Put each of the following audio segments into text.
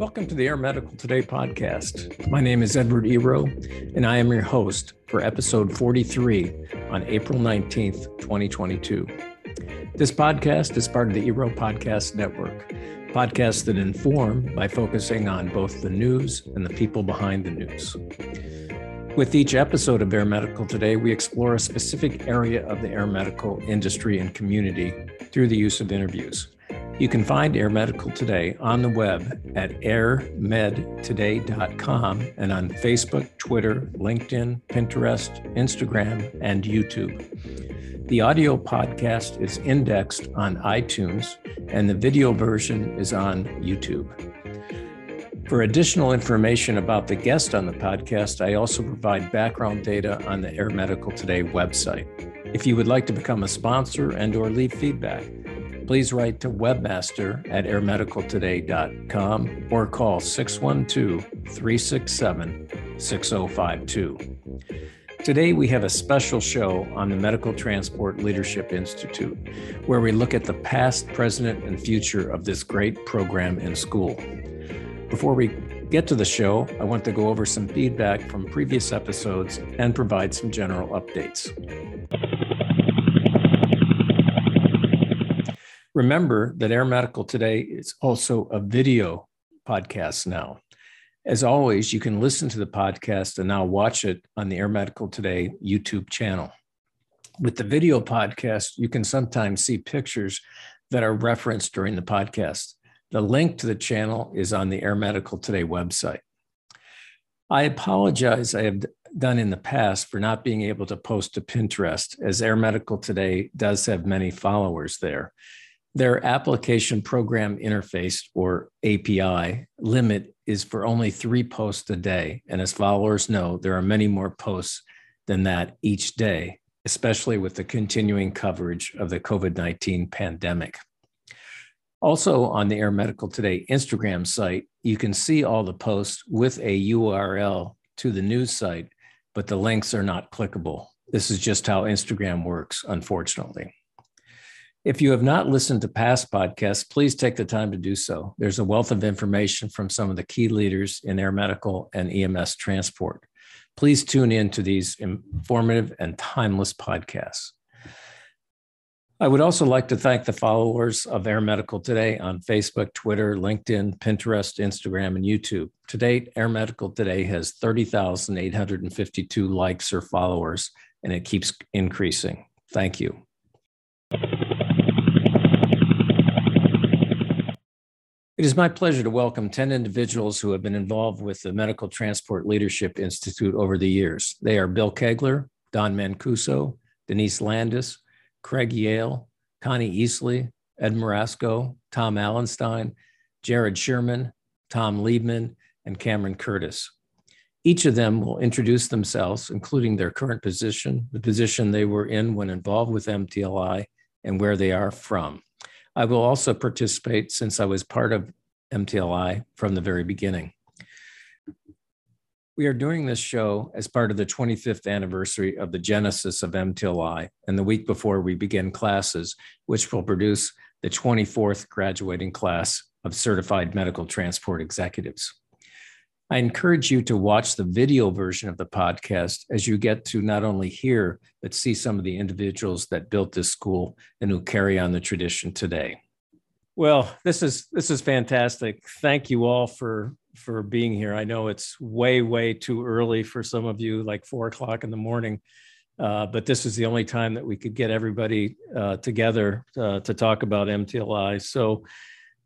Welcome to the Air Medical Today podcast. My name is Edward Ero, and I am your host for episode 43 on April 19th, 2022. This podcast is part of the Ero Podcast Network, podcasts that inform by focusing on both the news and the people behind the news. With each episode of Air Medical Today, we explore a specific area of the air medical industry and community through the use of interviews. You can find Air Medical Today on the web at airmedtoday.com and on Facebook, Twitter, LinkedIn, Pinterest, Instagram, and YouTube. The audio podcast is indexed on iTunes, and the video version is on YouTube. For additional information about the guest on the podcast, I also provide background data on the Air Medical Today website. If you would like to become a sponsor and or leave feedback, please write to webmaster at airmedicaltoday.com or call 612 367 6052. Today, we have a special show on the Medical Transport Leadership Institute, where we look at the past, present, and future of this great program in school. Before we get to the show, I want to go over some feedback from previous episodes and provide some general updates. Remember that Air Medical Today is also a video podcast now. As always, you can listen to the podcast and now watch it on the Air Medical Today YouTube channel. With the video podcast, you can sometimes see pictures that are referenced during the podcast. The link to the channel is on the Air Medical Today website. I apologize, I have done in the past for not being able to post to Pinterest, as Air Medical Today does have many followers there. Their application program interface or API limit is for only three posts a day. And as followers know, there are many more posts than that each day, especially with the continuing coverage of the COVID 19 pandemic. Also, on the Air Medical Today Instagram site, you can see all the posts with a URL to the news site, but the links are not clickable. This is just how Instagram works, unfortunately. If you have not listened to past podcasts, please take the time to do so. There's a wealth of information from some of the key leaders in air medical and EMS transport. Please tune in to these informative and timeless podcasts. I would also like to thank the followers of Air Medical Today on Facebook, Twitter, LinkedIn, Pinterest, Instagram, and YouTube. To date, Air Medical Today has 30,852 likes or followers, and it keeps increasing. Thank you. It is my pleasure to welcome 10 individuals who have been involved with the Medical Transport Leadership Institute over the years. They are Bill Kegler, Dawn Mancuso, Denise Landis, Craig Yale, Connie Easley, Ed Marasco, Tom Allenstein, Jared Sherman, Tom Liebman, and Cameron Curtis. Each of them will introduce themselves, including their current position, the position they were in when involved with MTLI, and where they are from. I will also participate since I was part of MTLI from the very beginning. We are doing this show as part of the 25th anniversary of the genesis of MTLI and the week before we begin classes, which will produce the 24th graduating class of certified medical transport executives. I encourage you to watch the video version of the podcast as you get to not only hear, but see some of the individuals that built this school and who carry on the tradition today. Well, this is this is fantastic. Thank you all for for being here. I know it's way way too early for some of you, like four o'clock in the morning, uh, but this is the only time that we could get everybody uh, together uh, to talk about MTLI. So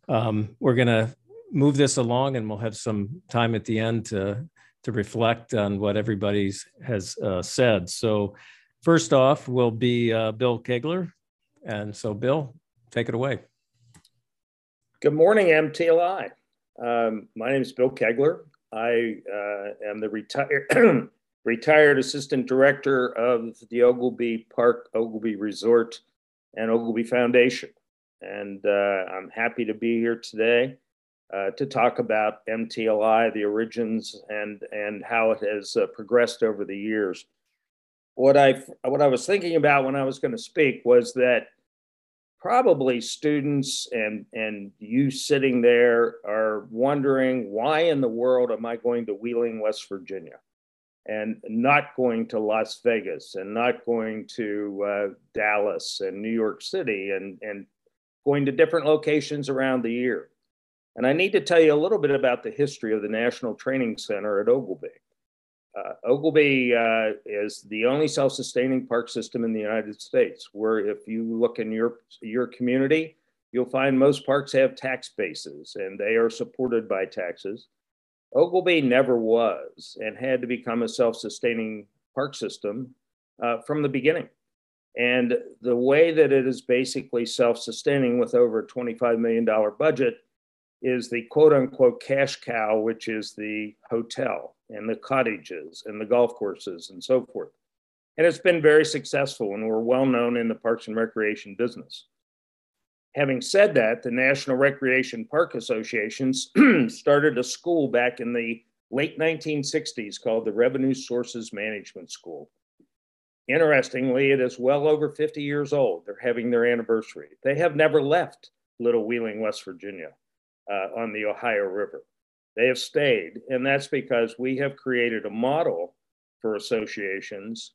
um, we're gonna move this along, and we'll have some time at the end to to reflect on what everybody's has uh, said. So, first off, will be uh, Bill Kegler, and so Bill, take it away. Good morning, MTLI. Um, my name is Bill Kegler. I uh, am the retired retired assistant director of the Oglebay Park Oglebay Resort and Oglebay Foundation, and uh, I'm happy to be here today uh, to talk about MTLI, the origins, and, and how it has uh, progressed over the years. What I, what I was thinking about when I was going to speak was that probably students and, and you sitting there are wondering why in the world am I going to Wheeling, West Virginia? and not going to Las Vegas and not going to uh, Dallas and New York City and, and going to different locations around the year. And I need to tell you a little bit about the history of the National Training Center at Oglebay. Uh, Oglebay uh, is the only self-sustaining park system in the United States, where if you look in your, your community, you'll find most parks have tax bases and they are supported by taxes. Oglebay never was and had to become a self-sustaining park system uh, from the beginning. And the way that it is basically self-sustaining with over a $25 million budget is the quote unquote cash cow, which is the hotel and the cottages and the golf courses and so forth. And it's been very successful and we're well known in the parks and recreation business. Having said that, the National Recreation Park Associations started a school back in the late 1960s called the Revenue Sources Management School. Interestingly, it is well over 50 years old. They're having their anniversary. They have never left Little Wheeling, West Virginia uh, on the Ohio River. They have stayed, and that's because we have created a model for associations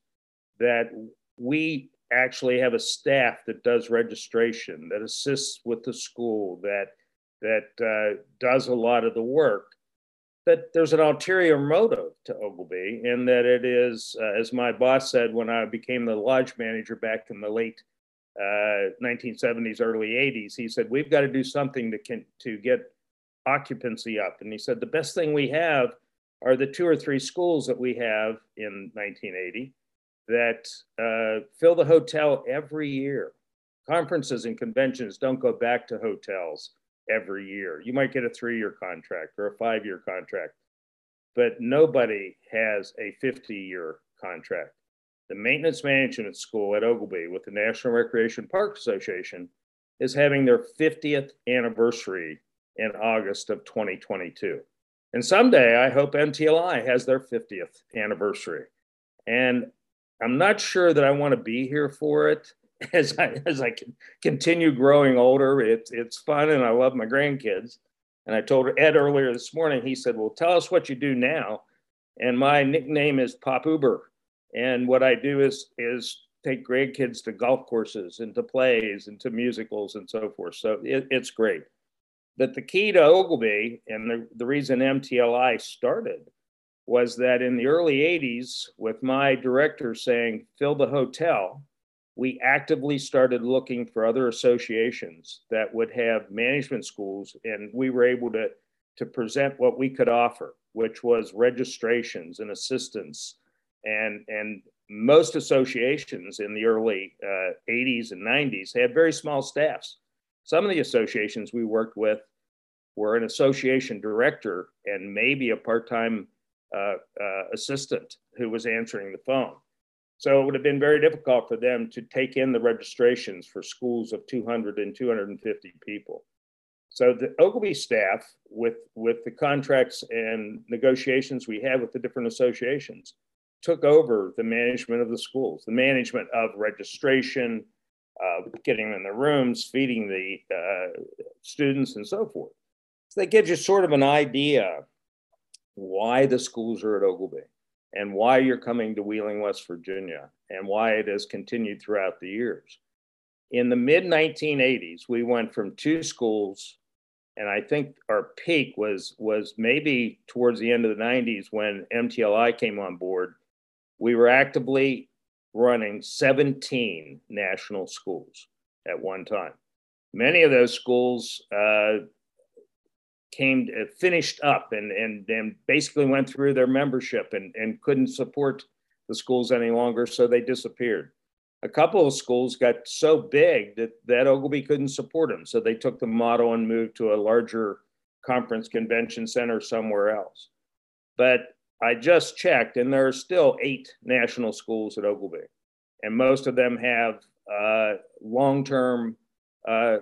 that we actually have a staff that does registration, that assists with the school, that that uh, does a lot of the work. That there's an ulterior motive to Oglebay, and that it is, uh, as my boss said when I became the lodge manager back in the late uh, 1970s, early 80s. He said we've got to do something to can, to get occupancy up, and he said the best thing we have are the two or three schools that we have in 1980 that uh, fill the hotel every year. Conferences and conventions don't go back to hotels every year. You might get a three year contract or a five year contract, but nobody has a 50 year contract. The maintenance management school at Oglebay with the National Recreation Park Association is having their 50th anniversary in August of 2022. And someday I hope MTLI has their 50th anniversary. And I'm not sure that I want to be here for it as I as I continue growing older. It's it's fun and I love my grandkids. And I told Ed earlier this morning. He said, "Well, tell us what you do now." And my nickname is Pop Uber. And what I do is is take grandkids to golf courses and to plays and to musicals and so forth. So it, it's great. But the key to Oglebay and the, the reason MTLI started was that in the early 80s, with my director saying, fill the hotel, we actively started looking for other associations that would have management schools, and we were able to, to present what we could offer, which was registrations and assistance. And, and most associations in the early uh, 80s and 90s had very small staffs. Some of the associations we worked with were an association director and maybe a part time uh, uh, assistant who was answering the phone. So it would have been very difficult for them to take in the registrations for schools of 200 and 250 people. So the Oglebay staff, with, with the contracts and negotiations we had with the different associations, took over the management of the schools, the management of registration, uh, getting them in the rooms, feeding the uh, students, and so forth. So that gives you sort of an idea why the schools are at Oglebay and why you're coming to Wheeling, West Virginia, and why it has continued throughout the years. In the mid 1980s, we went from two schools, and I think our peak was was maybe towards the end of the 90s when MTLI came on board. We were actively running 17 national schools at one time. Many of those schools uh, came uh, finished up and, and and basically went through their membership and, and couldn't support the schools any longer, so they disappeared. A couple of schools got so big that, that Oglebay couldn't support them, so they took the model and moved to a larger conference convention center somewhere else. But I just checked, and there are still eight national schools at Oglebay, and most of them have uh, long-term uh,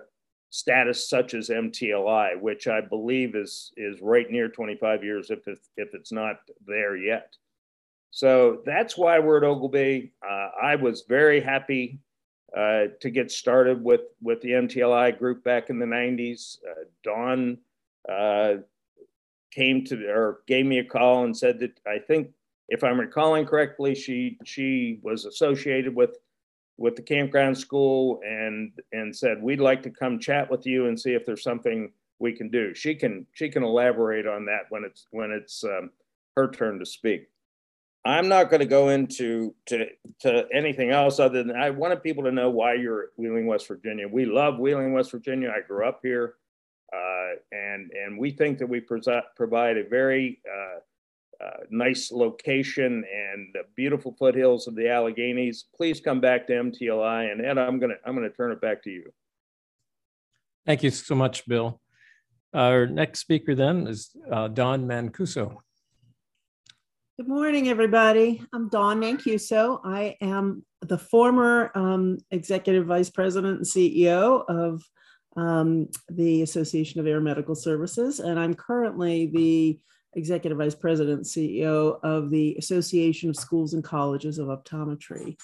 status such as MTLI, which I believe is is right near 25 years if it, if it's not there yet. So that's why we're at Oglebay. Uh, I was very happy uh, to get started with with the MTLI group back in the 90s. Uh, uh, came to or gave me a call and said that I think if I'm recalling correctly, she she was associated with with the campground school and and said we'd like to come chat with you and see if there's something we can do. She can she can elaborate on that when it's when it's um, her turn to speak. I'm not going to go into to, to anything else other than I wanted people to know why you're at Wheeling, West Virginia. We love Wheeling, West Virginia. I grew up here, and and we think that we provide a very uh, uh, nice location and the beautiful foothills of the Alleghenies. Please come back to MTLI. And Ed, I'm gonna I'm gonna turn it back to you. Thank you so much, Bill. Our next speaker then is uh, Dawn Mancuso. Good morning, everybody. I'm Dawn Mancuso. I am the former um, executive vice president and CEO of um, the Association of Air Medical Services, and I'm currently the Executive Vice President, CEO of the Association of Schools and Colleges of Optometry.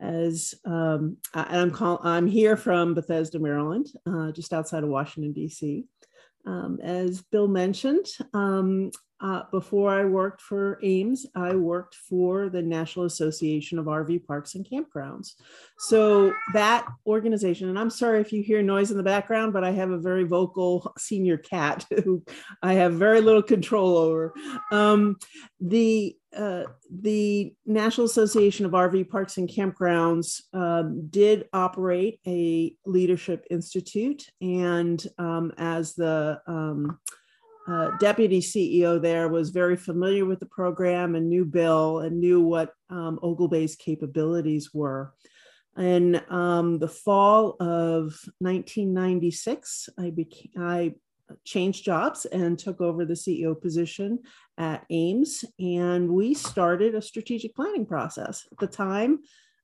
As um, I'm, call, I'm here from Bethesda, Maryland, uh, just outside of Washington, D.C. Um, as Bill mentioned, um, uh, before I worked for AAMS, I worked for the National Association of RV Parks and Campgrounds. So that organization, and I'm sorry if you hear noise in the background, but I have a very vocal senior cat who I have very little control over. Um, the uh, the National Association of RV Parks and Campgrounds um, did operate a leadership institute, and um, as the um, uh, deputy CEO there was very familiar with the program and knew Bill and knew what um, Oglebay's capabilities were. In um, the fall of 1996, I, became, I changed jobs and took over the CEO position at AAMS. and we started a strategic planning process. At the time,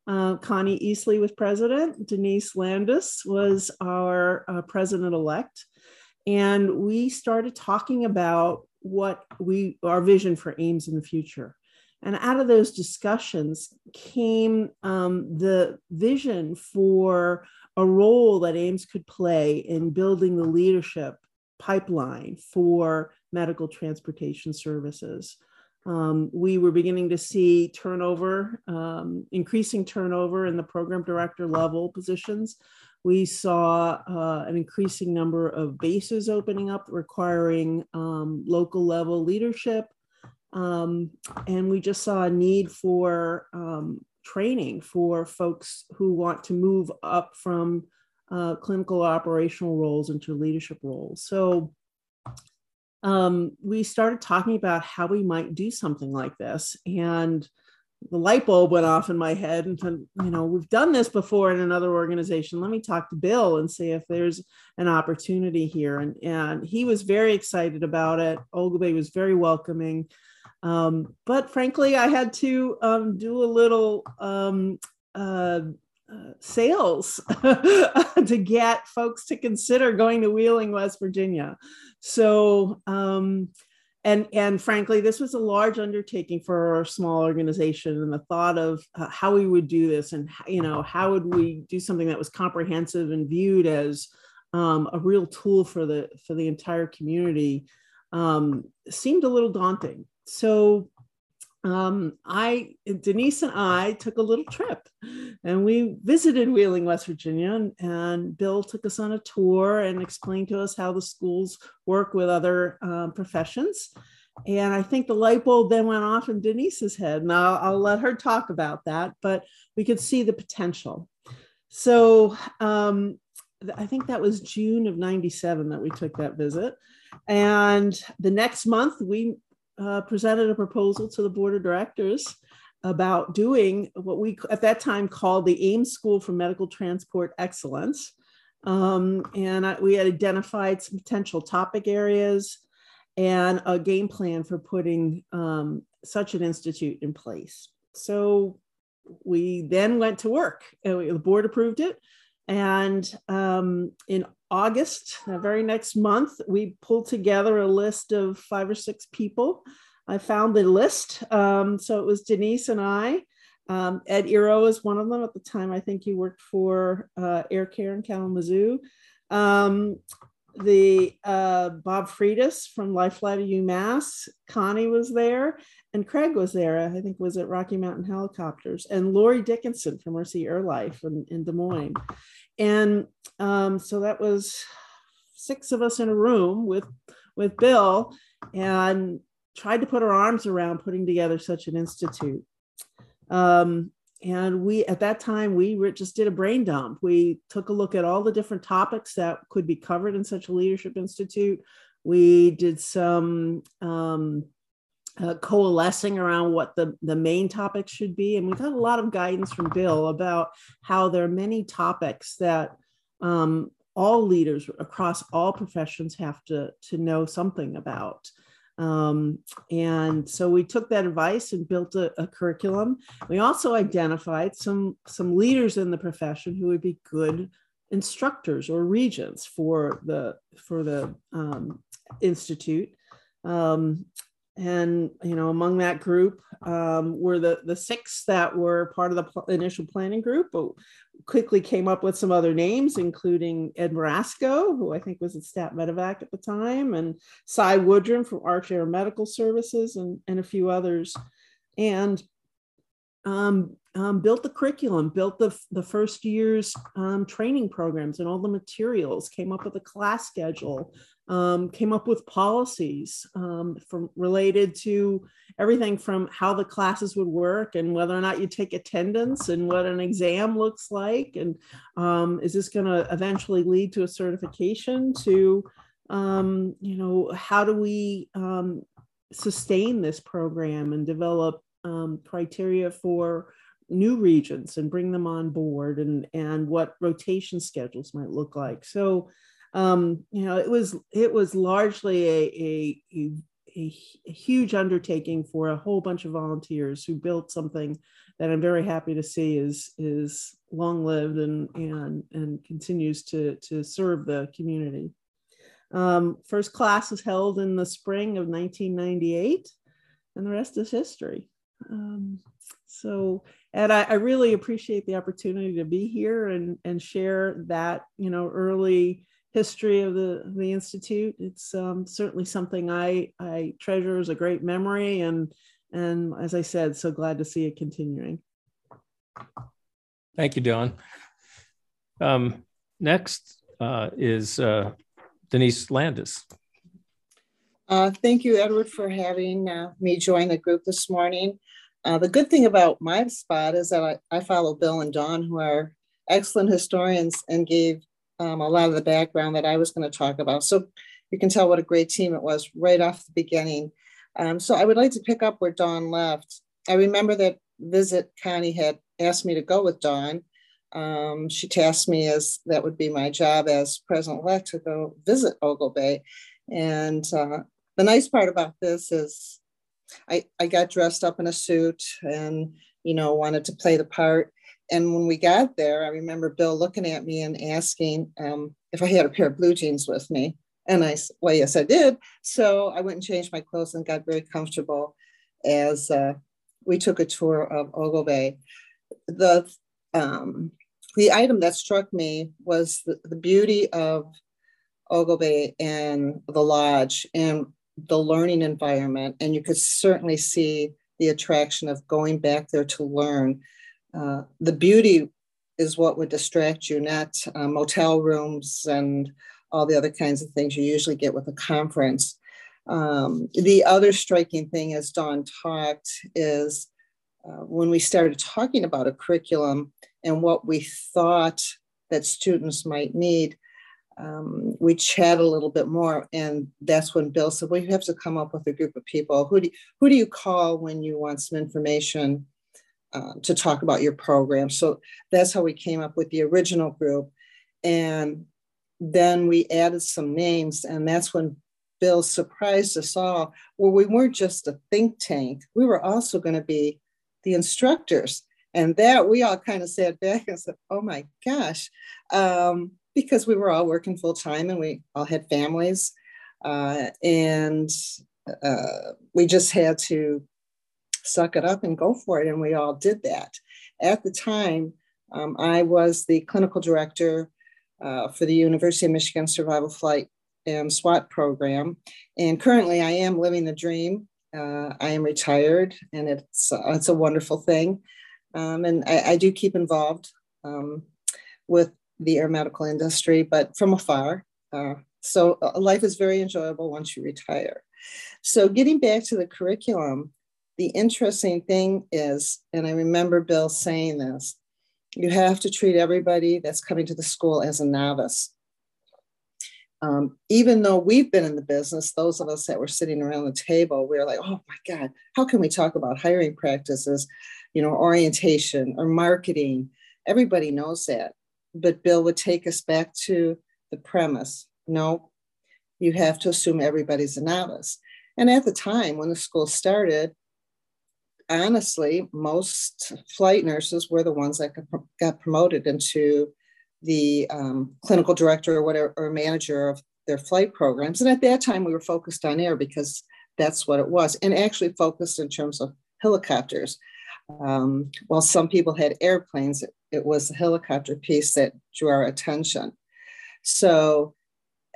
uh, Connie Easley was president, Denise Landis was our uh, president elect and we started talking about what we our vision for AAMS in the future. And out of those discussions came um, the vision for a role that AAMS could play in building the leadership pipeline for medical transportation services. Um, we were beginning to see turnover um, increasing turnover in the program director level positions we saw uh, an increasing number of bases opening up requiring um, local level leadership. Um, and we just saw a need for um, training for folks who want to move up from uh, clinical operational roles into leadership roles. So um, we started talking about how we might do something like this. And the light bulb went off in my head and said, you know we've done this before in another organization. Let me talk to bill and see if there's an opportunity here. And and he was very excited about it. Oglebay was very welcoming. Um, but frankly i had to um, do a little um, uh, uh, sales to get folks to consider going to wheeling west virginia. So um, and and frankly this was a large undertaking for a small organization and the thought of uh, how we would do this and you know how would we do something that was comprehensive and viewed as um, a real tool for the for the entire community um, seemed a little daunting. So um, I, Denise and I took a little trip and we visited Wheeling, West Virginia. And, and, Bill took us on a tour and explained to us how the schools work with other um, professions. And I think the light bulb then went off in Denise's head. Now I'll, I'll let her talk about that, but we could see the potential. So um, I think that was June of 97 that we took that visit. And the next month, we uh, presented a proposal to the board of directors about doing what we at that time called the AAMS School for Medical Transport Excellence. Um, and I, we had identified some potential topic areas and a game plan for putting um, such an institute in place. So we then went to work. And the board approved it, And um, in August, the very next month, we pulled together a list of five or six people. I found the list. Um, so it was Denise and I. Um, Ed Eero is one of them at the time. I think he worked for uh, Air Care in Kalamazoo. Um, the uh, Bob Friedis from Life-Flight of UMass, Connie was there, and Craig was there. I think was at Rocky Mountain Helicopters, and Lori Dickinson from Mercy Air Life in, in Des Moines. And um, so that was six of us in a room with with Bill, and tried to put our arms around putting together such an institute. Um, and we at that time we just did a brain dump. We took a look at all the different topics that could be covered in such a leadership institute. We did some um, uh, coalescing around what the, the main topics should be. And we got a lot of guidance from bill about how there are many topics that um, all leaders across all professions have to, to know something about um, and so we took that advice and built a, a, curriculum. We also identified some, some leaders in the profession who would be good instructors or regents for the, for the um, institute. Um, and you know among that group um, were the the six that were part of the pl- initial planning group but quickly came up with some other names including ed marasco who i think was at stat medevac at the time and cy woodrum from arch air medical services and, and a few others. And um, um, built the curriculum, built the, the first year's um, training programs and all the materials, came up with a class schedule, um, came up with policies um, from related to everything from how the classes would work and whether or not you take attendance and what an exam looks like and um, is this going to eventually lead to a certification to um, you know how do we um, sustain this program and develop um, criteria for new regions and bring them on board and and what rotation schedules might look like? So um, you know, it was it was largely a, a, a, a huge undertaking for a whole bunch of volunteers who built something that I'm very happy to see is is long lived and and and continues to to serve the community. Um, first class was held in the spring of 1998, and the rest is history. Um, so, and I, I, really appreciate the opportunity to be here and and share that you know early history of the, the Institute. It's um, certainly something I, I treasure as a great memory. And, and as I said, so glad to see it continuing. Thank you, Dawn. Um, next uh, is uh, Denise Landis. Uh, thank you, Edward, for having uh, me join the group this morning. Uh, the good thing about my spot is that I, I follow Bill and Dawn, who are excellent historians and gave um, a lot of the background that I was going to talk about. So you can tell what a great team it was right off the beginning. Um, so I would like to pick up where Dawn left. I remember that visit Connie had asked me to go with Dawn. Um, she tasked me as that would be my job as president-elect to go visit Oglebay. And uh, the nice part about this is I, I got dressed up in a suit and, you know, wanted to play the part and when we got there, I remember Bill looking at me and asking um, if I had a pair of blue jeans with me. And I said, well, yes, I did. So I went and changed my clothes and got very comfortable as uh, we took a tour of Oglebay. The, um, the item that struck me was the, the beauty of Oglebay and the lodge and the learning environment. And you could certainly see the attraction of going back there to learn uh, the beauty is what would distract you, not uh, motel rooms and all the other kinds of things you usually get with a conference. Um, the other striking thing, as Dawn talked, is uh, when we started talking about a curriculum and what we thought that students might need, um, we chat a little bit more. And that's when Bill said, well, you have to come up with a group of people. Who do, who do you call when you want some information uh, to talk about your program. So that's how we came up with the original group. And then we added some names, and that's when Bill surprised us all. Well, we weren't just a think tank, we were also going to be the instructors. And that we all kind of sat back and said, oh my gosh, um, because we were all working full time and we all had families. Uh, and uh, we just had to suck it up and go for it. And we all did that. At the time, um, I was the clinical director uh, for the University of Michigan Survival Flight and SWAT program. And currently, I am living the dream. Uh, I am retired, and it's uh, it's a wonderful thing. Um, and I, I, do keep involved um, with the air medical industry, but from afar. Uh, so uh, life is very enjoyable once you retire. So getting back to the curriculum, the interesting thing is, and I remember Bill saying this, you have to treat everybody that's coming to the school as a novice. Um, even though we've been in the business, those of us that were sitting around the table, we are like, oh my God, how can we talk about hiring practices, you know, orientation or marketing? Everybody knows that. But Bill would take us back to the premise no, you have to assume everybody's a novice. And at the time when the school started, honestly, most flight nurses were the ones that got promoted into the um, clinical director or whatever or manager of their flight programs. And at that time, we were focused on air because that's what it was, and actually focused in terms of helicopters. Um, while some people had airplanes, it, it was the helicopter piece that drew our attention. So,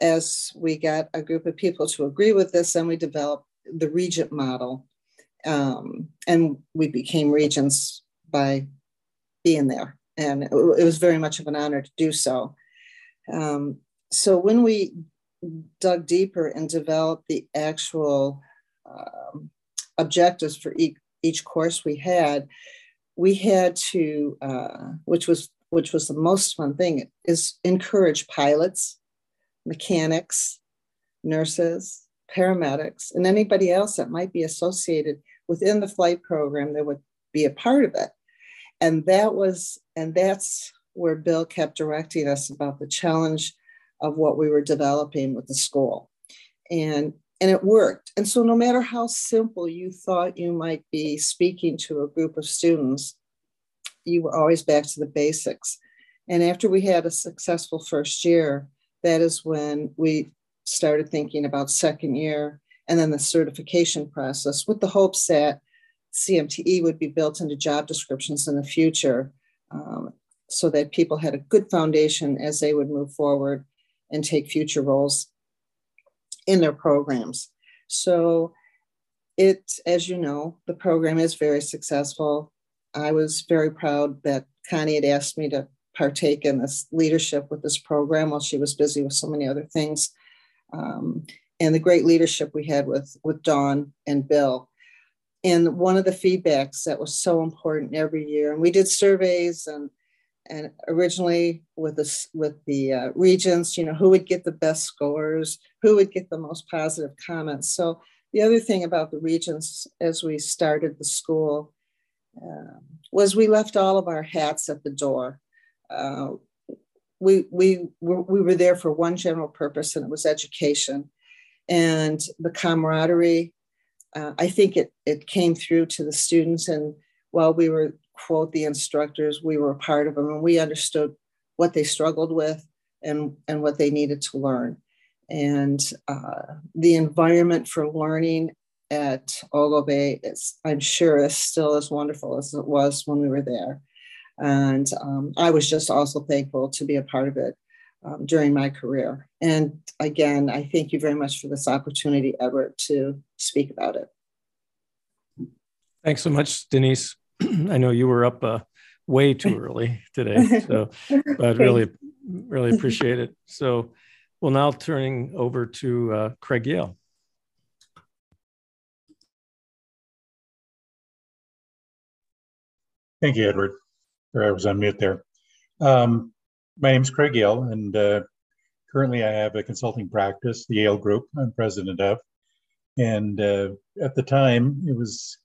as we got a group of people to agree with this, then we developed the regent model, um, and we became regents by being there. And it, it, was very much of an honor to do so. Um, so when we dug deeper and developed the actual um, objectives for each, each course we had, we had to, uh, which was which was the most fun thing, is encourage pilots, mechanics, nurses, paramedics, and anybody else that might be associated within the flight program that would be a part of it. And that was, and that's where Bill kept directing us about the challenge of what we were developing with the school. And and it worked. And so no matter how simple you thought you might be speaking to a group of students, you were always back to the basics. And after we had a successful first year, that is when we started thinking about second year and then the certification process with the hopes that CMTE would be built into job descriptions in the future um, so that people had a good foundation as they would move forward and take future roles in their programs. So it, as you know, the program is very successful. I was very proud that Connie had asked me to partake in this leadership with this program while she was busy with so many other things. Um, and the great leadership we had with, with Dawn and Bill. And one of the feedbacks that was so important every year, and we did surveys and and originally with the with the uh, regents, you know, who would get the best scores, who would get the most positive comments. So the other thing about the regents as we started the school uh, was we left all of our hats at the door uh, we, we, we were there for one general purpose, and it was education. And the camaraderie, uh, I think it, it came through to the students. And while we were, quote, the instructors, we were a part of them, and we understood what they struggled with and, and what they needed to learn. And uh, the environment for learning at Oglebay is, I'm sure, is still as wonderful as it was when we were there. And um, I was just also thankful to be a part of it um, during my career. And again, I thank you very much for this opportunity, Edward, to speak about it. Thanks so much, Denise. I know you were up uh, way too early today, so but really, really appreciate it. So, we'll now turning over to uh, Craig Yale. Thank you, Edward or I was on mute there. Um, my name is Craig Yale, and uh, currently I have a consulting practice, the Yale Group. I'm president of, and uh, at the time it was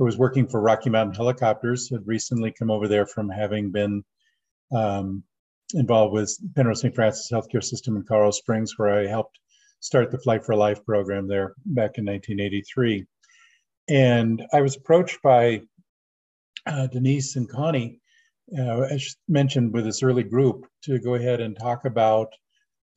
I was working for Rocky Mountain Helicopters. Had recently come over there from having been um, involved with Penrose St. Francis Healthcare System in Colorado Springs, where I helped start the Flight for Life program there back in 1983. And I was approached by uh, Denise and Connie, uh, as mentioned with this early group, to go ahead and talk about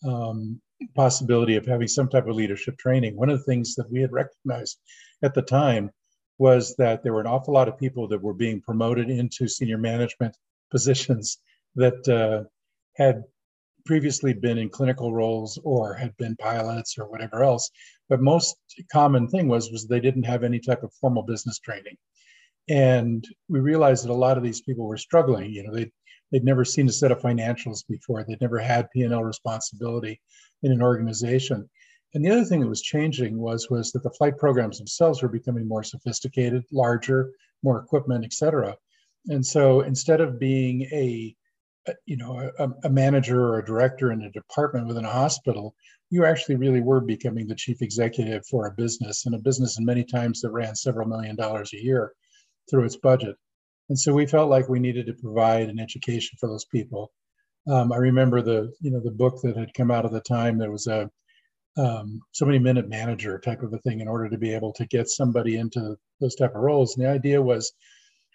um, possibility of having some type of leadership training. One of the things that we had recognized at the time was that there were an awful lot of people that were being promoted into senior management positions that uh, had previously been in clinical roles or had been pilots or whatever else. But most common thing was was they didn't have any type of formal business training. And we realized that a lot of these people were struggling. You know, they they'd never seen a set of financials before. They'd never had P&L responsibility in an organization. And the other thing that was changing was was that the flight programs themselves were becoming more sophisticated, larger, more equipment, et cetera. And so instead of being a you know a, a, manager or a director in a department within a hospital you actually really were becoming the chief executive for a business and a business and many times that ran several million dollars a year through its budget. And so we felt like we needed to provide an education for those people. Um, i remember the you know the book that had come out at the time there was a um, so many minute manager type of a thing in order to be able to get somebody into those type of roles. And the idea was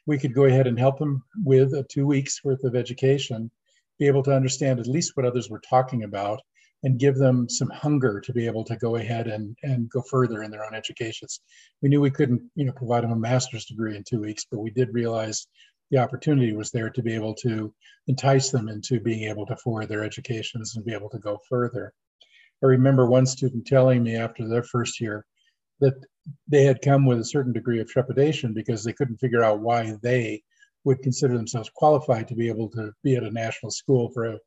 we could go ahead and help them with a two weeks worth of education, be able to understand at least what others were talking about, and give them some hunger to be able to go ahead and, and go further in their own educations. We knew we couldn't, you know, provide them a master's degree in two weeks, but we did realize the opportunity was there to be able to entice them into being able to forward their educations and be able to go further. I remember one student telling me after their first year that they had come with a certain degree of trepidation because they couldn't figure out why they would consider themselves qualified to be able to be at a national school for a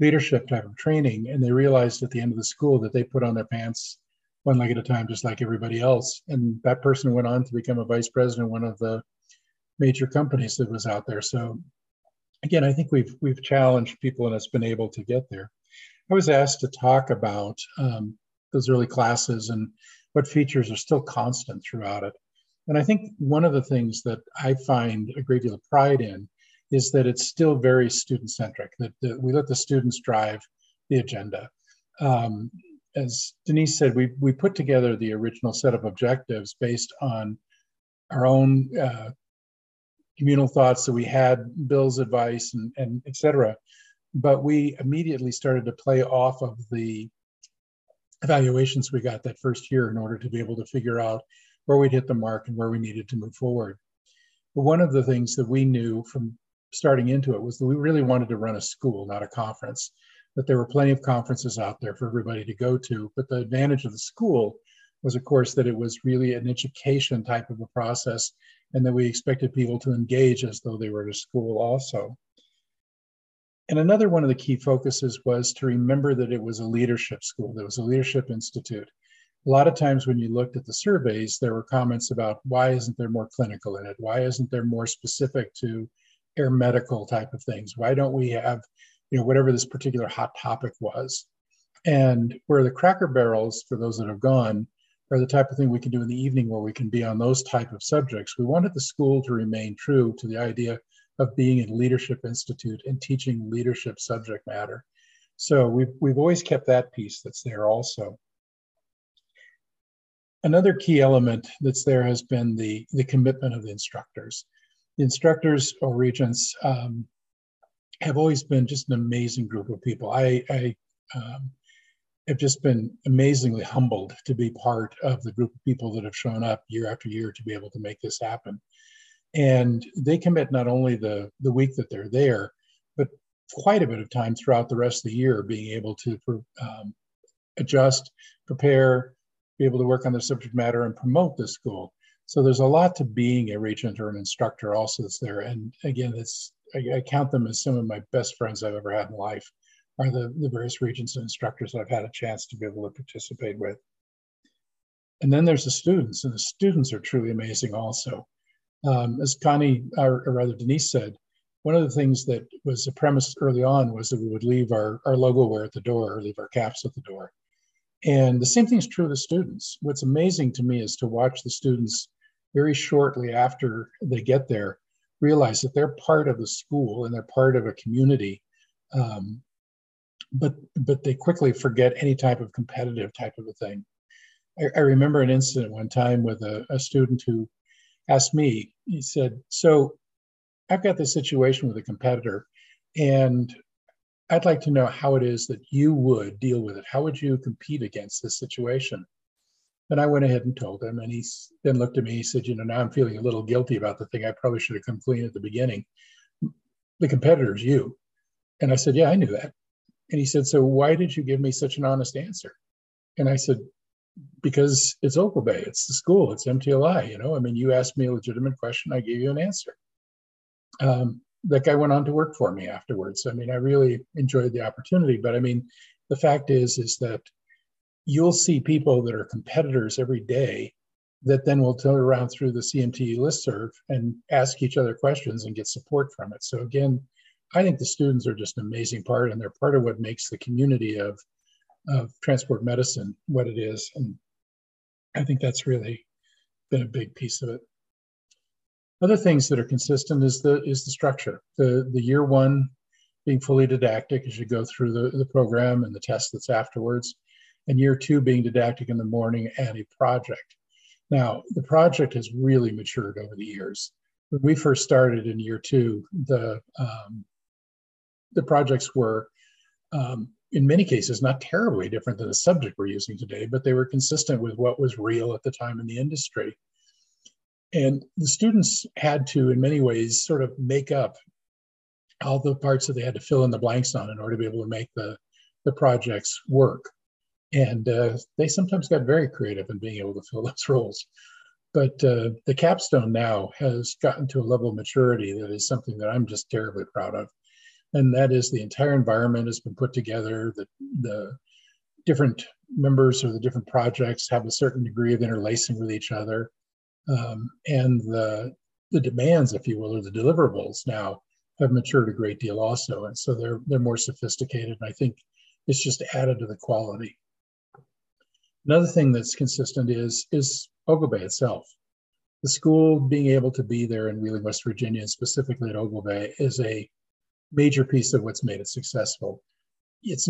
leadership type of training. And they realized at the end of the school that they put on their pants one leg at a time, just like everybody else. And that person went on to become a vice president of one of the major companies that was out there. So again, I think we've we've challenged people and it's been able to get there. I was asked to talk about um, those early classes and what features are still constant throughout it. And I think one of the things that I find a great deal of pride in is that it's still very student centric, that, that, we let the students drive the agenda. Um, as Denise said, we, we put together the original set of objectives based on our own uh, communal thoughts that we had, Bill's advice, and, and et cetera. But we immediately started to play off of the evaluations we got that first year in order to be able to figure out where we'd hit the mark and where we needed to move forward. But one of the things that we knew from starting into it was that we really wanted to run a school, not a conference. That there were plenty of conferences out there for everybody to go to. But the advantage of the school was, of course, that it was really an education type of a process and that we expected people to engage as though they were at a school also. And another one of the key focuses was to remember that it was a leadership school, there was a leadership institute. A lot of times when you looked at the surveys, there were comments about why isn't there more clinical in it? Why isn't there more specific to air medical type of things? Why don't we have, you know, whatever this particular hot topic was? And where the cracker barrels, for those that have gone, are the type of thing we can do in the evening where we can be on those type of subjects. We wanted the school to remain true to the idea of being in Leadership Institute and teaching leadership subject matter. So we've, we've always kept that piece that's there also. Another key element that's there has been the, the commitment of the instructors. The instructors or regents um, have always been just an amazing group of people. I, I um, have just been amazingly humbled to be part of the group of people that have shown up year after year to be able to make this happen and they commit not only the the week that they're there but quite a bit of time throughout the rest of the year being able to um, adjust prepare be able to work on the subject matter and promote the school so there's a lot to being a regent or an instructor also that's there and again it's I, I count them as some of my best friends i've ever had in life are the, the various regents and instructors that i've had a chance to be able to participate with and then there's the students and the students are truly amazing also um, as Connie, or, or, rather Denise said, one of the things that was a premise early on was that we would leave our, our logo wear at the door or leave our caps at the door. And the same thing is true of the students. What's amazing to me is to watch the students very shortly after they get there realize that they're part of the school and they're part of a community. Um, but but they quickly forget any type of competitive type of a thing. I, I remember an incident one time with a, a student who asked me, he said, So I've got this situation with a competitor, and I'd like to know how it is that you would deal with it. How would you compete against this situation? And I went ahead and told him, and he then looked at me. He said, "You know, now I'm feeling a little guilty about the thing. I probably should have come clean at the beginning. The competitor is you." And I said, "Yeah, I knew that." And he said, "So why did you give me such an honest answer?" And I said, "Because it's Oglebay. It's the school. It's MTLI. You know, I mean, you asked me a legitimate question. I gave you an answer." Um, that guy went on to work for me afterwards. I mean, I really enjoyed the opportunity. But I mean, the fact is, is that you'll see people that are competitors every day that then will turn around through the CMTE listserv and ask each other questions and get support from it. So again, I think the students are just an amazing part, and they're part of what makes the community of of transport medicine what it is. And I think that's really been a big piece of it. Other things that are consistent is the is the structure. The the year one being fully didactic as you go through the, the program and the test that's afterwards and year two being didactic in the morning and a project. Now, the project has really matured over the years. When we first started in year two, the um, the projects were, um, in many cases, not terribly different than the subject we're using today, but they were consistent with what was real at the time in the industry. And the students had to, in many ways, sort of make up all the parts that they had to fill in the blanks on in order to be able to make the, the projects work. And uh, they sometimes got very creative in being able to fill those roles. But uh, the capstone now has gotten to a level of maturity that is something that I'm just terribly proud of. And that is the entire environment has been put together, the, the different members of the different projects have a certain degree of interlacing with each other. Um, and the, the demands, if you will, or the deliverables now have matured a great deal also. And so they're, they're more sophisticated. And I think it's just added to the quality. Another thing that's consistent is is Bay itself. The school being able to be there in Wheeling, West Virginia, and specifically at Bay, is a major piece of what's made it successful. It's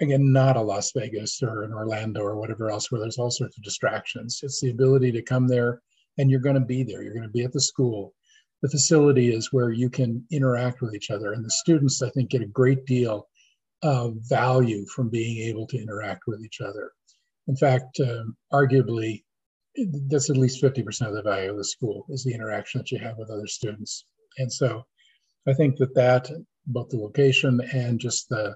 again not a Las Vegas or an Orlando or whatever else where there's all sorts of distractions. It's the ability to come there and you're going to be there. You're going to be at the school. The facility is where you can interact with each other, and the students, I think, get a great deal of value from being able to interact with each other. In fact, um, arguably, that's at least 50% of the value of the school is the interaction that you have with other students. And so I think that that, both the location and just the,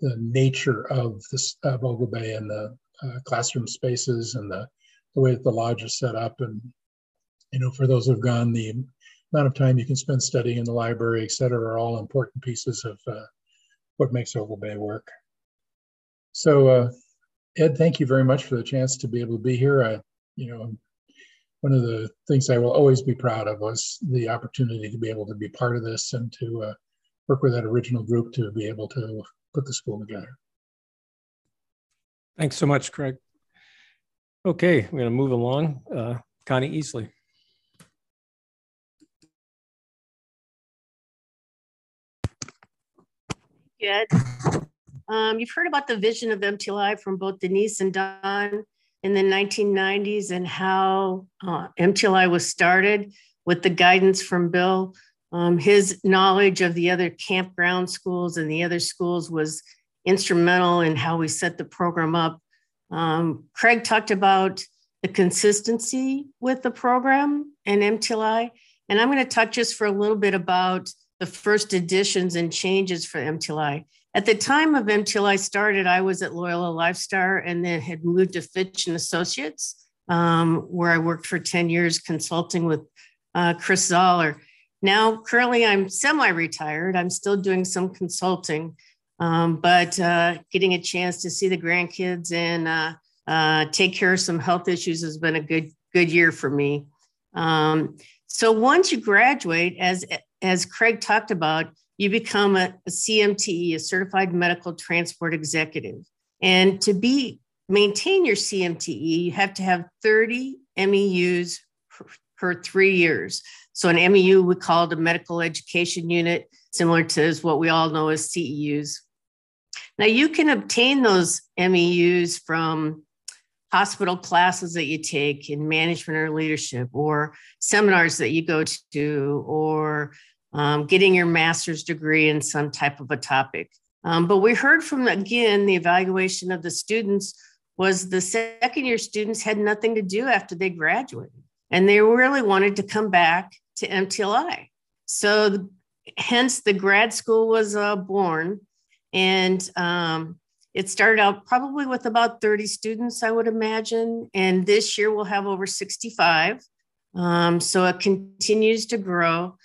the nature of this of Bay and the uh, classroom spaces and the, the way that the lodge is set up and you know for those who've gone the amount of time you can spend studying in the library et cetera are all important pieces of uh, what makes Oglebay work so uh, Ed, thank you very much for the chance to be able to be here. I, you know, one of the things I will always be proud of was the opportunity to be able to be part of this and to uh, work with that original group to be able to put the school together. Thanks so much, Craig. Okay, we're going to move along. Uh, Connie Easley. Good. Um, you've heard about the vision of MTLI from both Denise and Dawn in the 1990s and how uh, MTLI was started with the guidance from Bill. Um, his knowledge of the other campground schools and the other schools was instrumental in how we set the program up. Um, Craig talked about the consistency with the program and MTLI. And I'm going to talk just for a little bit about the first additions and changes for MTLI. At the time of MTLI started, I was at Loyola Lifestar and then had moved to Fitch and Associates, um, where I worked for 10 years consulting with uh, Chris Zoller. Now, currently, I'm semi retired. I'm still doing some consulting, um, but uh, getting a chance to see the grandkids and uh, uh take care of some health issues has been a good, good year for me. Um, so once you graduate, as, as Craig talked about, you become a, a CMTE, a certified medical transport executive. And to be maintain your CMTE, you have to have 30 MEUs per, per three years. So an MEU we call it a medical education unit, similar to what we all know as CEUs. Now you can obtain those MEUs from hospital classes that you take in management or leadership, or seminars that you go to, or um, getting your master's degree in some type of a topic. Um, but we heard from, again, the evaluation of the students was the second year students had nothing to do after they graduated. And they really wanted to come back to MTLI. So hence the grad school was uh, born. And um, it started out probably with about 30 students, I would imagine. And this year we'll have over 65. Um, so it continues to grow.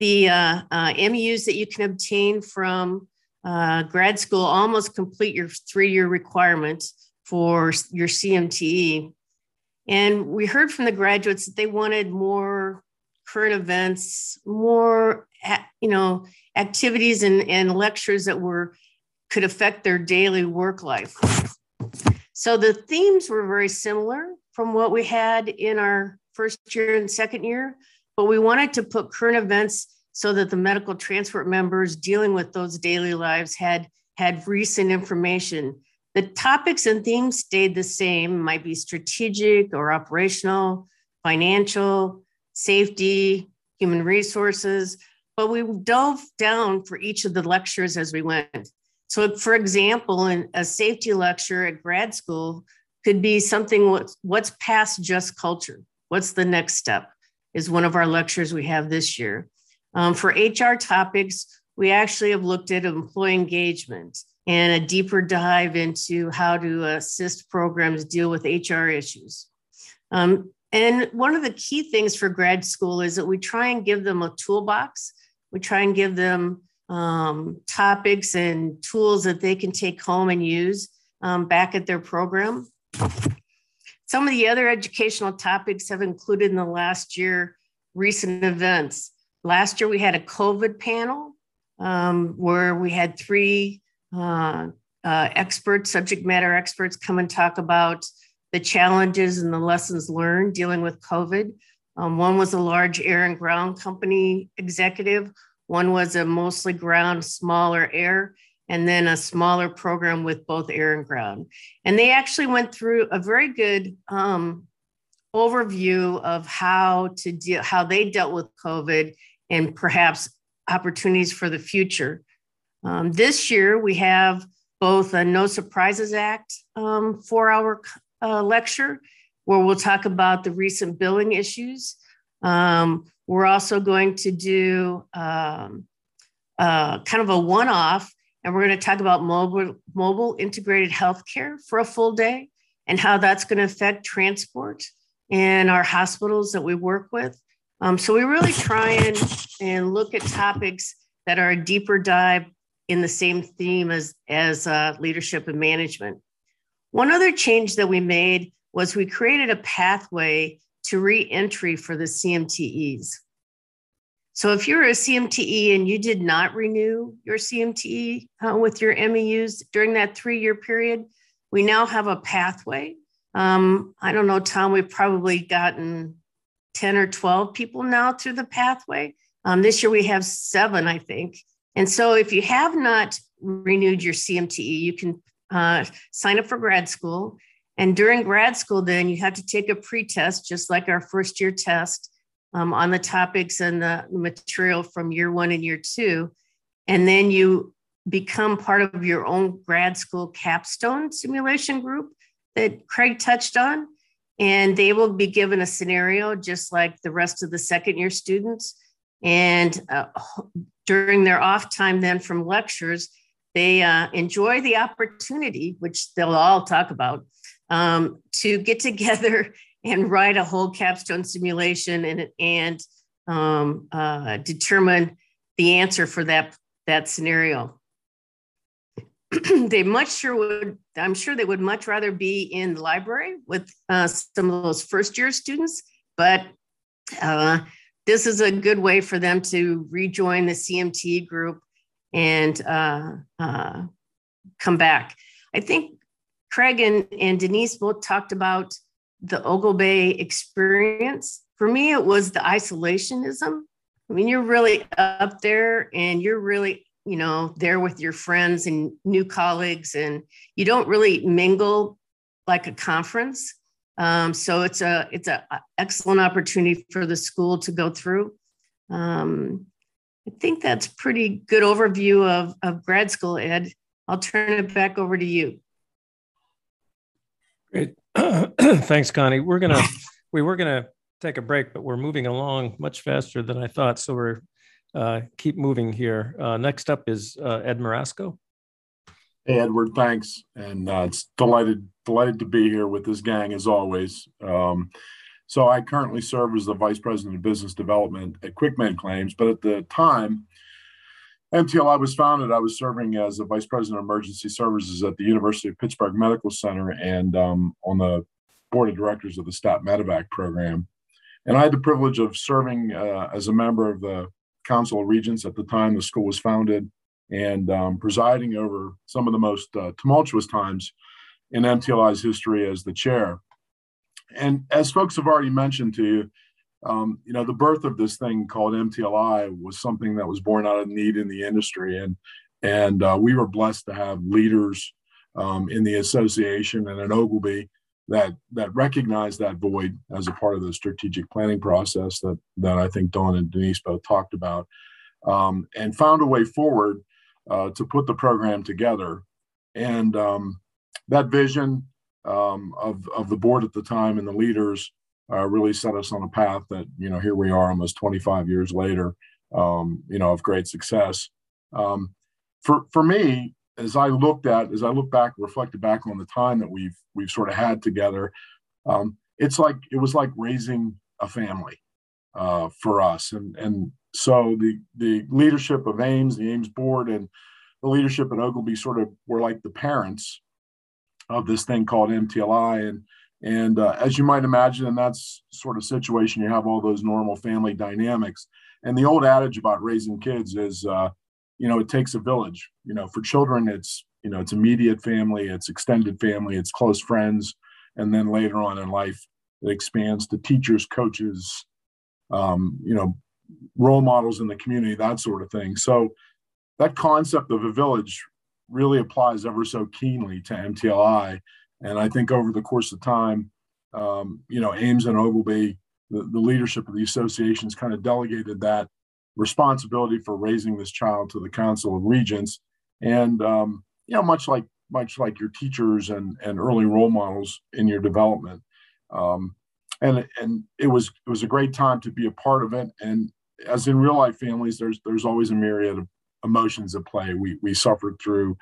The uh, uh, MEUs that you can obtain from uh, grad school almost complete your three year requirement for your CMTE. And we heard from the graduates that they wanted more current events, more, you know, activities and, and lectures that were could affect their daily work life. So the themes were very similar from what we had in our first year and second year, but we wanted to put current events so that the medical transport members dealing with those daily lives had had recent information. The topics and themes stayed the same, might be strategic or operational, financial, safety, human resources, but we dove down for each of the lectures as we went. So, for example, in a safety lecture at grad school could be something what's, what's past just culture? What's the next step? Is one of our lectures we have this year. Um, for HR topics, we actually have looked at employee engagement and a deeper dive into how to assist programs deal with HR issues. Um, and one of the key things for grad school is that we try and give them a toolbox. We try and give them um, topics and tools that they can take home and use um, back at their program. Some of the other educational topics have included in the last year recent events. Last year, we had a COVID panel um, where we had three uh, uh, experts, subject matter experts, come and talk about the challenges and the lessons learned dealing with COVID. Um, one was a large air and ground company executive, one was a mostly ground, smaller air, and then a smaller program with both air and ground. And they actually went through a very good um, overview of how to deal, how they dealt with COVID and perhaps opportunities for the future. Um, this year, we have both a No Surprises Act um, four hour uh, lecture where we'll talk about the recent billing issues. Um, we're also going to do um, uh, kind of a one off, and we're going to talk about mobile, mobile integrated healthcare for a full day and how that's going to affect transport in our hospitals that we work with. Um, so we really try and, and look at topics that are a deeper dive in the same theme as, as uh, leadership and management. One other change that we made was we created a pathway to re-entry for the CMTEs. So if you're a CMTE and you did not renew your CMTE uh, with your MEUs during that three-year period, we now have a pathway. Um, I don't know, Tom, we've probably gotten 10 or 12 people now through the pathway. Um, this year we have seven, I think. And so if you have not renewed your CMTE, you can uh, sign up for grad school. And during grad school, then you have to take a pre-test, just like our first year test, um, on the topics and the material from year one and year two. And then you become part of your own grad school capstone simulation group that Craig touched on. And they will be given a scenario just like the rest of the second year students. And uh, during their off time, then from lectures, they uh, enjoy the opportunity, which they'll all talk about, um, to get together and write a whole capstone simulation and, and um, uh, determine the answer for that, that scenario. they much sure would, I'm sure they would much rather be in the library with uh, some of those first year students, but uh, this is a good way for them to rejoin the CMT group and uh, uh, come back. I think Craig and, and Denise both talked about the Oglebay experience. For me, it was the isolationism. I mean, you're really up there and you're really, you know, there with your friends and new colleagues, and you don't really mingle like a conference. Um, so it's a it's an excellent opportunity for the school to go through. Um, I think that's pretty good overview of, of grad school, Ed. I'll turn it back over to you. Great. Thanks, Connie. We're gonna we were gonna take a break, but we're moving along much faster than I thought. So we're uh, keep moving here. Uh, next up is uh, Ed Marasco. Hey, Edward, thanks. And uh, it's delighted delighted to be here with this gang as always. Um, so I currently serve as the Vice President of Business Development at QuickMed Claims, but at the time MTLI was founded, I was serving as the Vice President of Emergency Services at the University of Pittsburgh Medical Center and um, on the board of directors of the STAT Medevac program. And I had the privilege of serving uh, as a member of the Council of Regents at the time the school was founded and um, presiding over some of the most uh, tumultuous times in MTLI's history as the chair. And as folks have already mentioned to you, um, you know, the birth of this thing called MTLI was something that was born out of need in the industry, and and uh, we were blessed to have leaders um, in the association and at Oglebay that that recognized that void as a part of the strategic planning process that that I think Dawn and Denise both talked about, um, and found a way forward uh, to put the program together. And um, that vision um, of of the board at the time and the leaders uh, really set us on a path that you know here we are almost 25 years later, um, you know, of great success. Um, for for me, as I looked at, as I look back, reflected back on the time that we've we've sort of had together, um, it's like it was like raising a family uh, for us, and and so the the leadership of AAMS, the AAMS board, and the leadership at Oglebay sort of were like the parents of this thing called MTLI, and and uh, as you might imagine, in that sort of situation, you have all those normal family dynamics. And the old adage about raising kids is, uh, you know, it takes a village. You know, for children, it's you know, it's immediate family, it's extended family, it's close friends, and then later on in life, it expands to teachers, coaches, um, you know, role models in the community, that sort of thing. So that concept of a village really applies ever so keenly to MTLI. And I think over the course of time, um, you know, AAMS and Oglebay, the, the leadership of the associations kind of delegated that responsibility for raising this child to the Council of Regents. And um, you know, much like much like your teachers and and early role models in your development. Um, and and it was it was a great time to be a part of it. And as in real life families, there's there's always a myriad of emotions at play. We we suffered through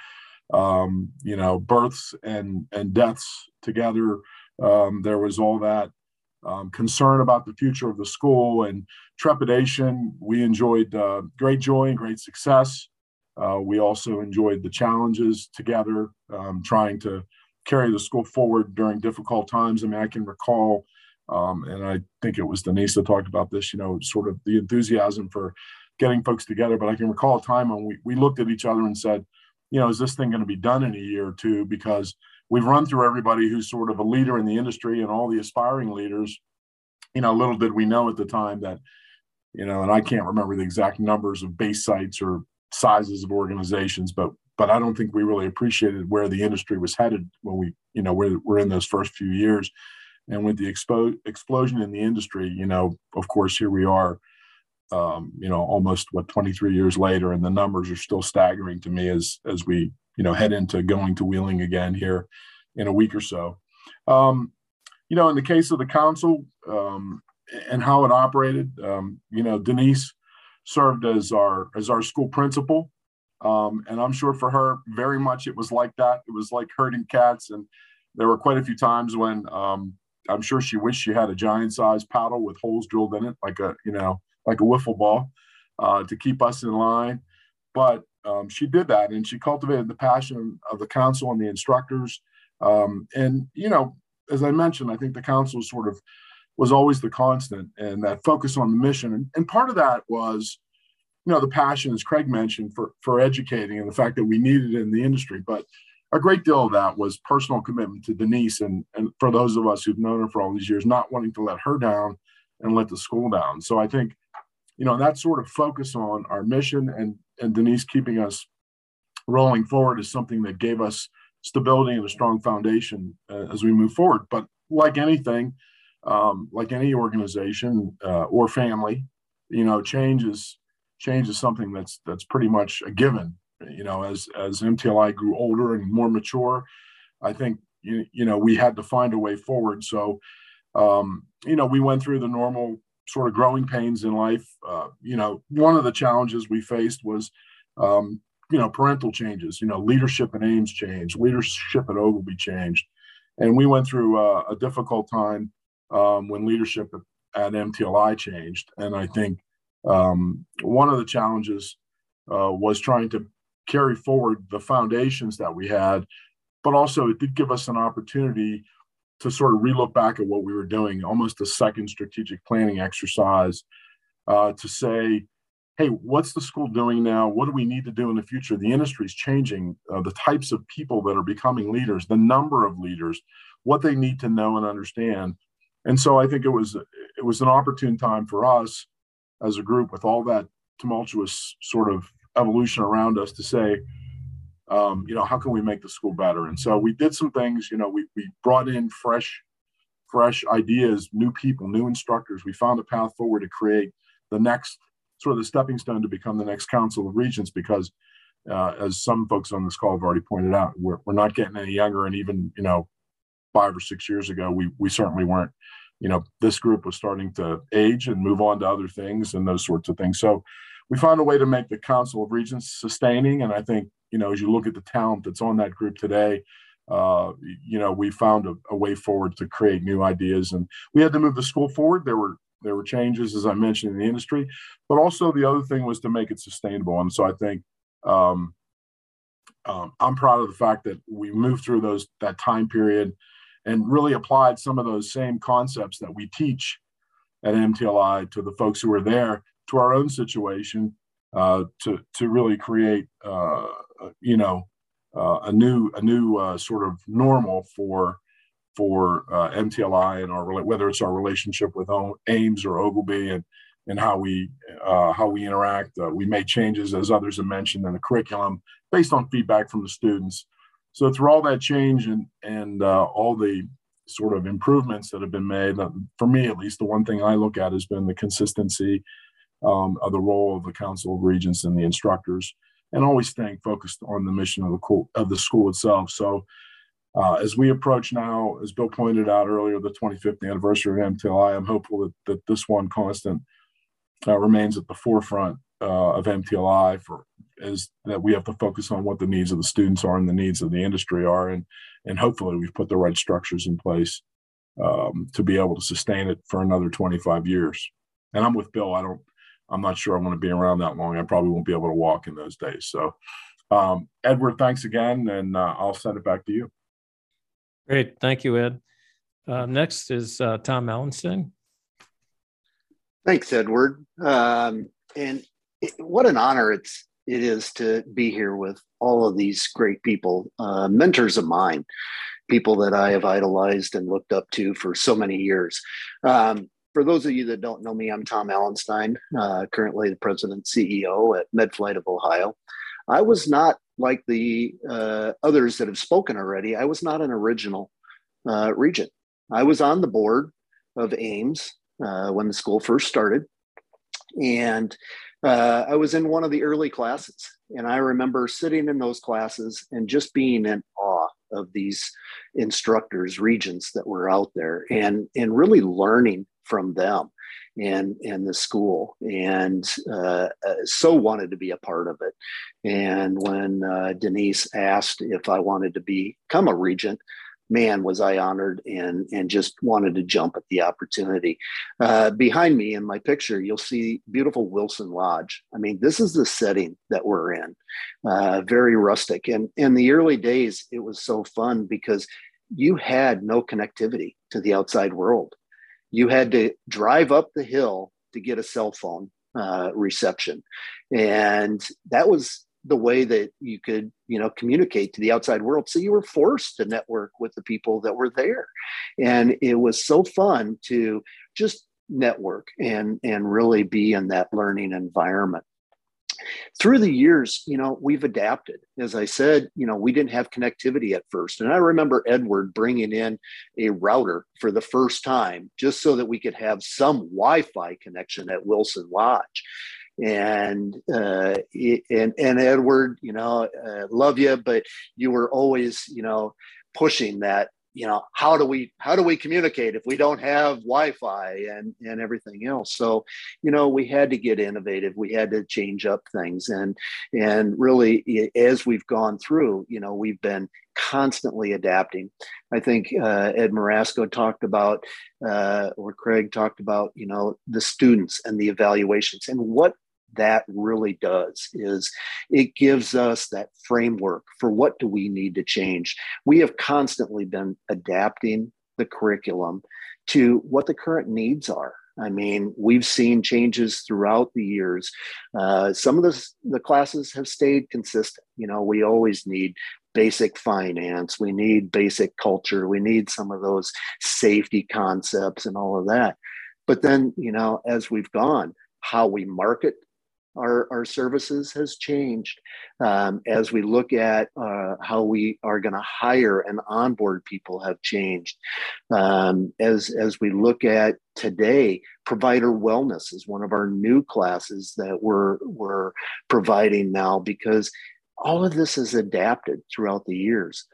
um, you know births and and deaths together. Um, there was all that um, concern about the future of the school and trepidation. We enjoyed uh, great joy and great success. Uh, we also enjoyed the challenges together, um, trying to carry the school forward during difficult times. I mean, I can recall, um, and I think it was Denise that talked about this, you know, sort of the enthusiasm for getting folks together. But I can recall a time when we, we looked at each other and said, you know, is this thing going to be done in a year or two? Because we've run through everybody who's sort of a leader in the industry and all the aspiring leaders. You know, little did we know at the time that, you know, and I can't remember the exact numbers of base sites or sizes of organizations, but but I don't think we really appreciated where the industry was headed when we, you know, we're, we're in those first few years. And with the expo- explosion in the industry, you know, of course, here we are, um, you know, almost what 23 years later, and the numbers are still staggering to me as as we, you know, head into going to wheeling again here in a week or so. Um, you know, in the case of the council um, and how it operated, um, you know, Denise served as our as our school principal. Um, and I'm sure for her, very much it was like that. It was like herding cats. And there were quite a few times when um, I'm sure she wished she had a giant sized paddle with holes drilled in it, like a, you know, like a wiffle ball uh, to keep us in line. But um, she did that and she cultivated the passion of the council and the instructors. Um, and, you know, as I mentioned, I think the council sort of was always the constant and that focus on the mission. And, and part of that was, you know, the passion, as Craig mentioned, for, for educating and the fact that we needed it in the industry. But a great deal of that was personal commitment to Denise. And, and for those of us who've known her for all these years, not wanting to let her down and let the school down. So I think, you know, that sort of focus on our mission and, and Denise keeping us rolling forward is something that gave us stability and a strong foundation uh, as we move forward. But like anything, um, like any organization uh, or family, you know, change is change is something that's that's pretty much a given. You know, as as MTLI grew older and more mature, I think you you know we had to find a way forward. So, um, you know, we went through the normal sort of growing pains in life. Uh, you know, one of the challenges we faced was, um, you know, parental changes. You know, leadership at AAMS changed, leadership at Oglebay changed, and we went through uh, a difficult time um, when leadership at, at MTLI changed. And I think um, one of the challenges uh, was trying to carry forward the foundations that we had, but also it did give us an opportunity to sort of relook back at what we were doing, almost a second strategic planning exercise uh, to say, hey, what's the school doing now? What do we need to do in the future? The industry is changing, uh, the types of people that are becoming leaders, the number of leaders, what they need to know and understand. And so I think it was it was an opportune time for us as a group with all that tumultuous sort of evolution around us to say, um, you know, how can we make the school better? And so we did some things, you know, we, we brought in fresh, fresh ideas, new people, new instructors. We found a path forward to create the next sort of the stepping stone to become the next council of regents because uh, as some folks on this call have already pointed out, we're, we're not getting any younger. And even, you know, five or six years ago, we, we certainly weren't, you know, this group was starting to age and move on to other things and those sorts of things. So we found a way to make the council of regents sustaining. And I think you know, as you look at the talent that's on that group today, uh, you know, we found a, a, way forward to create new ideas, and we had to move the school forward. There were there were changes, as I mentioned, in the industry, but also the other thing was to make it sustainable. And so I think um, um, I'm proud of the fact that we moved through those that time period and really applied some of those same concepts that we teach at MTLI to the folks who are there to our own situation to to really create uh, uh, you know, uh, a new a new uh, sort of normal for for uh, MTLI and our whether it's our relationship with AAMS or Oglebay and and how we uh, how we interact. Uh, we made changes, as others have mentioned, in the curriculum based on feedback from the students. So through all that change and and all the sort of improvements that have been made, for me at least, the one thing I look at has been the consistency um, of the role of the Council of Regents and the instructors and always staying focused on the mission of the school, of the school itself. So uh, as we approach now, as Bill pointed out earlier, the 25th anniversary of MTLI, I'm hopeful that, that this one constant uh, remains at the forefront uh, of MTLI for is that we have to focus on what the needs of the students are and the needs of the industry are, and and hopefully we've put the right structures in place um, to be able to sustain it for another 25 years. And I'm with Bill. I don't I'm not sure I want to be around that long. I probably won't be able to walk in those days. So, um, Edward, thanks again, and uh, I'll send it back to you. Great, thank you, Ed. Uh, next is uh, Tom Allenstein. Thanks, Edward. Um, and it, what an honor it's it is to be here with all of these great people, uh, mentors of mine, people that I have idolized and looked up to for so many years. Um, for those of you that don't know me, I'm Tom Allenstein, uh, currently the president CEO at MedFlight of Ohio. I was not like the uh, others that have spoken already. I was not an original uh, regent. I was on the board of AAMS uh, when the school first started, and uh, I was in one of the early classes. And I remember sitting in those classes and just being in awe of these instructors, regents that were out there, and and really learning from them and and the school and uh, uh, so wanted to be a part of it. And when uh, denise asked if i wanted to become a regent man was i honored and and just wanted to jump at the opportunity. Uh, behind me in my picture you'll see beautiful wilson lodge. I mean this is the setting that we're in uh, very rustic. And in the early days it was so fun because you had no connectivity to the outside world you had to drive up the hill to get a cell phone uh, reception. And that was the way that you could you know communicate to the outside world. So you were forced to network with the people that were there. And it was so fun to just network and and really be in that learning environment through the years, you know, we've adapted. As I said, you know, we didn't have connectivity at first. And I remember Edward bringing in a router for the first time just so that we could have some Wi Fi connection at Wilson Lodge. and uh, and and Edward, you know, uh, love you, but you were always, you know, pushing that you know how do we how do we communicate if we don't have wi-fi and and everything else? So you know we had to get innovative. We had to change up things. And and really as we've gone through you know we've been constantly adapting. I think uh, ed marasco talked about uh, or craig talked about you know the students and the evaluations and what that really does is it gives us that framework for what do we need to change we have constantly been adapting the curriculum to what the current needs are I mean, we've seen changes throughout the years. Uh, some of the, the classes have stayed consistent. You know, we always need basic finance, we need basic culture, we need some of those safety concepts and all of that. But then, you know, as we've gone, how we market our, our services has changed. Um, as we look at uh, how we are going to hire and onboard people have changed. Um, as, as we look at today, provider wellness is one of our new classes that we're, we're providing now because all of this is adapted throughout the years.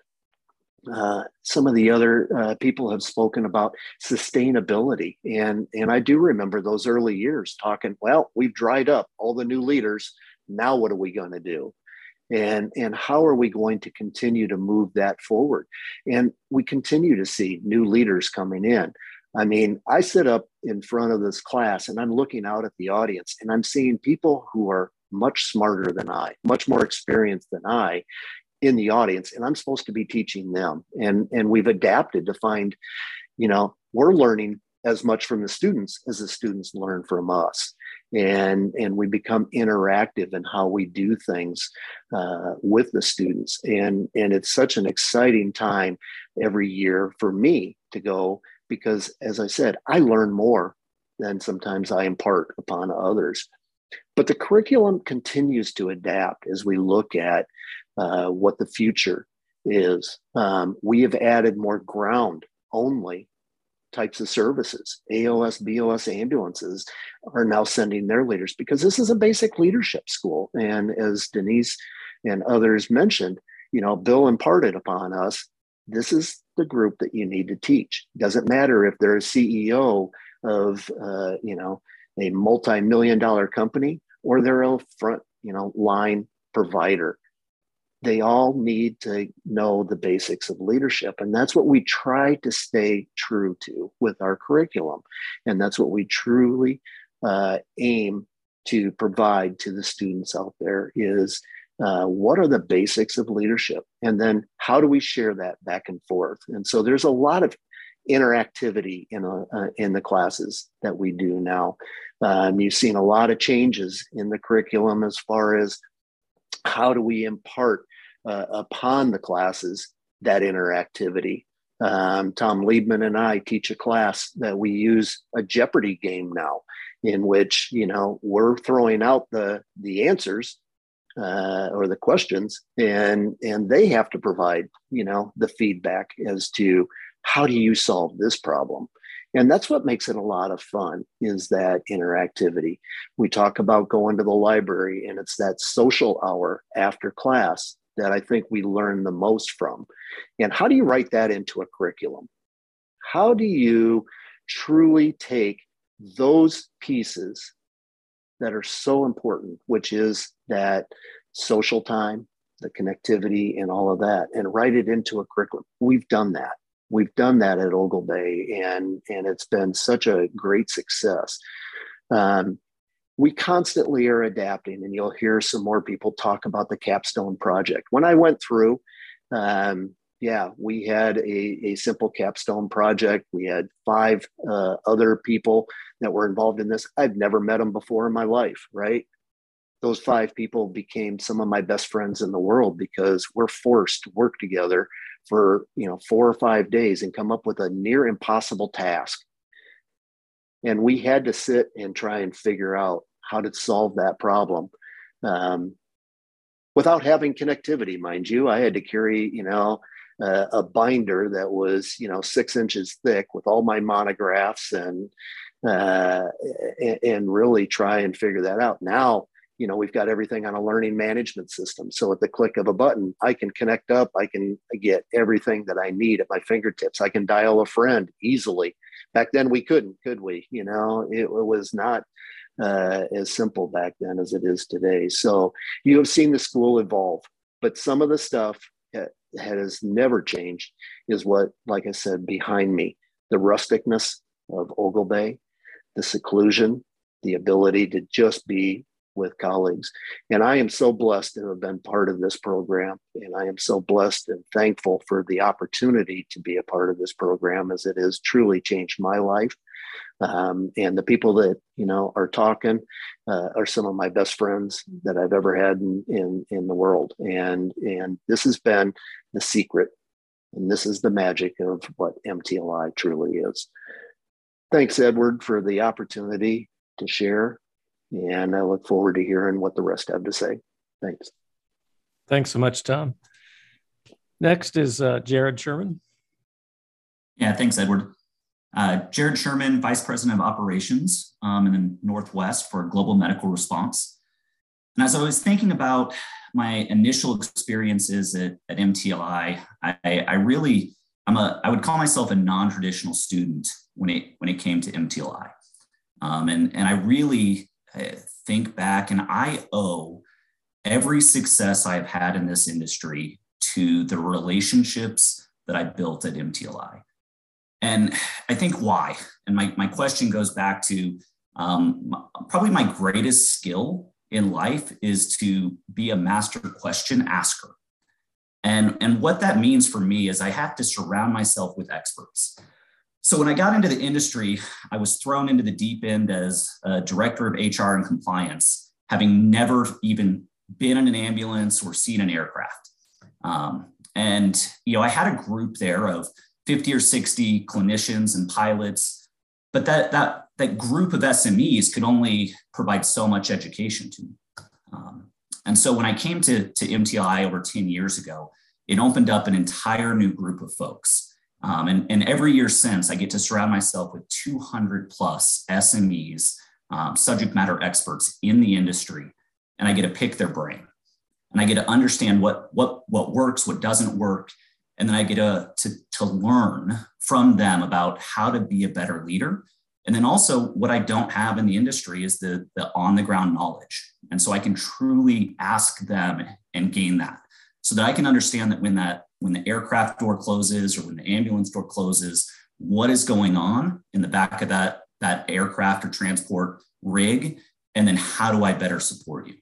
Uh, some of the other uh, people have spoken about sustainability, and and I do remember those early years talking. Well, we've dried up all the new leaders. Now, what are we going to do? And and how are we going to continue to move that forward? And we continue to see new leaders coming in. I mean, I sit up in front of this class and I'm looking out at the audience and I'm seeing people who are much smarter than I, much more experienced than I, in the audience and i'm supposed to be teaching them. And and we've adapted to find you know we're learning as much from the students as the students learn from us. And and we become interactive in how we do things uh, with the students. And and it's such an exciting time every year for me to go because as i said i learn more than sometimes i impart upon others. But the curriculum continues to adapt as we look at uh, what the future is. Um, we have added more ground only types of services. ALS, BLS ambulances are now sending their leaders because this is a basic leadership school. And as Denise and others mentioned, you know, Bill imparted upon us this is the group that you need to teach. Doesn't matter if they're a CEO of, uh, you know, a multi-million dollar company or they're a front, you know, line provider they all need to know the basics of leadership. And that's what we try to stay true to with our curriculum. And that's what we truly uh, aim to provide to the students out there is uh, what are the basics of leadership? And then how do we share that back and forth? And so there's a lot of interactivity in, a, uh, in the classes that we do now. Um, you've seen a lot of changes in the curriculum as far as how do we impart uh, upon the classes that interactivity. Um, Tom Liebman and I teach a class that we use a Jeopardy game now, in which you know we're throwing out the the answers uh, or the questions, and and they have to provide you know the feedback as to how do you solve this problem and that's what makes it a lot of fun is that interactivity we talk about going to the library and it's that social hour after class that I think we learn the most from. And how do you write that into a curriculum? How do you truly take those pieces that are so important, which is that social time, the connectivity, and all of that, and write it into a curriculum? We've done that. We've done that at Oglebay, and, and it's been such a great success. Um, we constantly are adapting, and you'll hear some more people talk about the capstone project. When I went through, um, yeah, we had a, a simple capstone project. We had five uh, other people that were involved in this. I've never met them before in my life, right? Those five people became some of my best friends in the world because we're forced to work together for you know four or five days and come up with a near impossible task and we had to sit and try and figure out how to solve that problem um, without having connectivity mind you i had to carry you know uh, a binder that was you know six inches thick with all my monographs and uh, and, and really try and figure that out. Now, you know, we've got everything on a learning management system. So at the click of a button, I can connect up. I can get everything that I need at my fingertips. I can dial a friend easily. Back then, we couldn't, could we? You know, it, it was not uh, as simple back then as it is today. So you have seen the school evolve, but some of the stuff that has never changed is what, like I said, behind me, the rusticness of Oglebay, the seclusion, the ability to just be with colleagues. And I am so blessed to have been part of this program. And I am so blessed and thankful for the opportunity to be a part of this program as it has truly changed my life. Um, and the people that, you know, are talking uh, are some of my best friends that I've ever had in, in, in the world. And, and this has been the secret. And this is the magic of what MTLI truly is. Thanks, Edward, for the opportunity to share and I look forward to hearing what the rest have to say. Thanks. Thanks so much, Tom. Next is uh, Jared Sherman. Yeah, thanks, Edward. Uh, Jared Sherman, Vice President of Operations um, in the Northwest for Global Medical Response. And as I was thinking about my initial experiences at, at MTLI, I, I really, I'm a, I would call myself a non-traditional student when it when it came to MTLI, um, and and I really think back and I owe every success I've had in this industry to the relationships that I built at MTLI. And I think why? And my, my question goes back to um, probably my greatest skill in life is to be a master question asker. And, and what that means for me is I have to surround myself with experts. So when I got into the industry, I was thrown into the deep end as a director of HR and compliance, having never even been in an ambulance or seen an aircraft. Um, and you know, I had a group there of 50 or 60 clinicians and pilots, but that that that group of SMEs could only provide so much education to me. Um, and so when I came to, to MTLI over 10 years ago, it opened up an entire new group of folks um, and, and every year since, I get to surround myself with 200 plus SMEs, um, subject matter experts in the industry, and I get to pick their brain. And I get to understand what, what, what works, what doesn't work. And then I get to, to, to learn from them about how to be a better leader. And then also, what I don't have in the industry is the, the on the ground knowledge. And so I can truly ask them and gain that so that I can understand that when that when the aircraft door closes or when the ambulance door closes, what is going on in the back of that, that aircraft or transport rig, and then how do I better support you?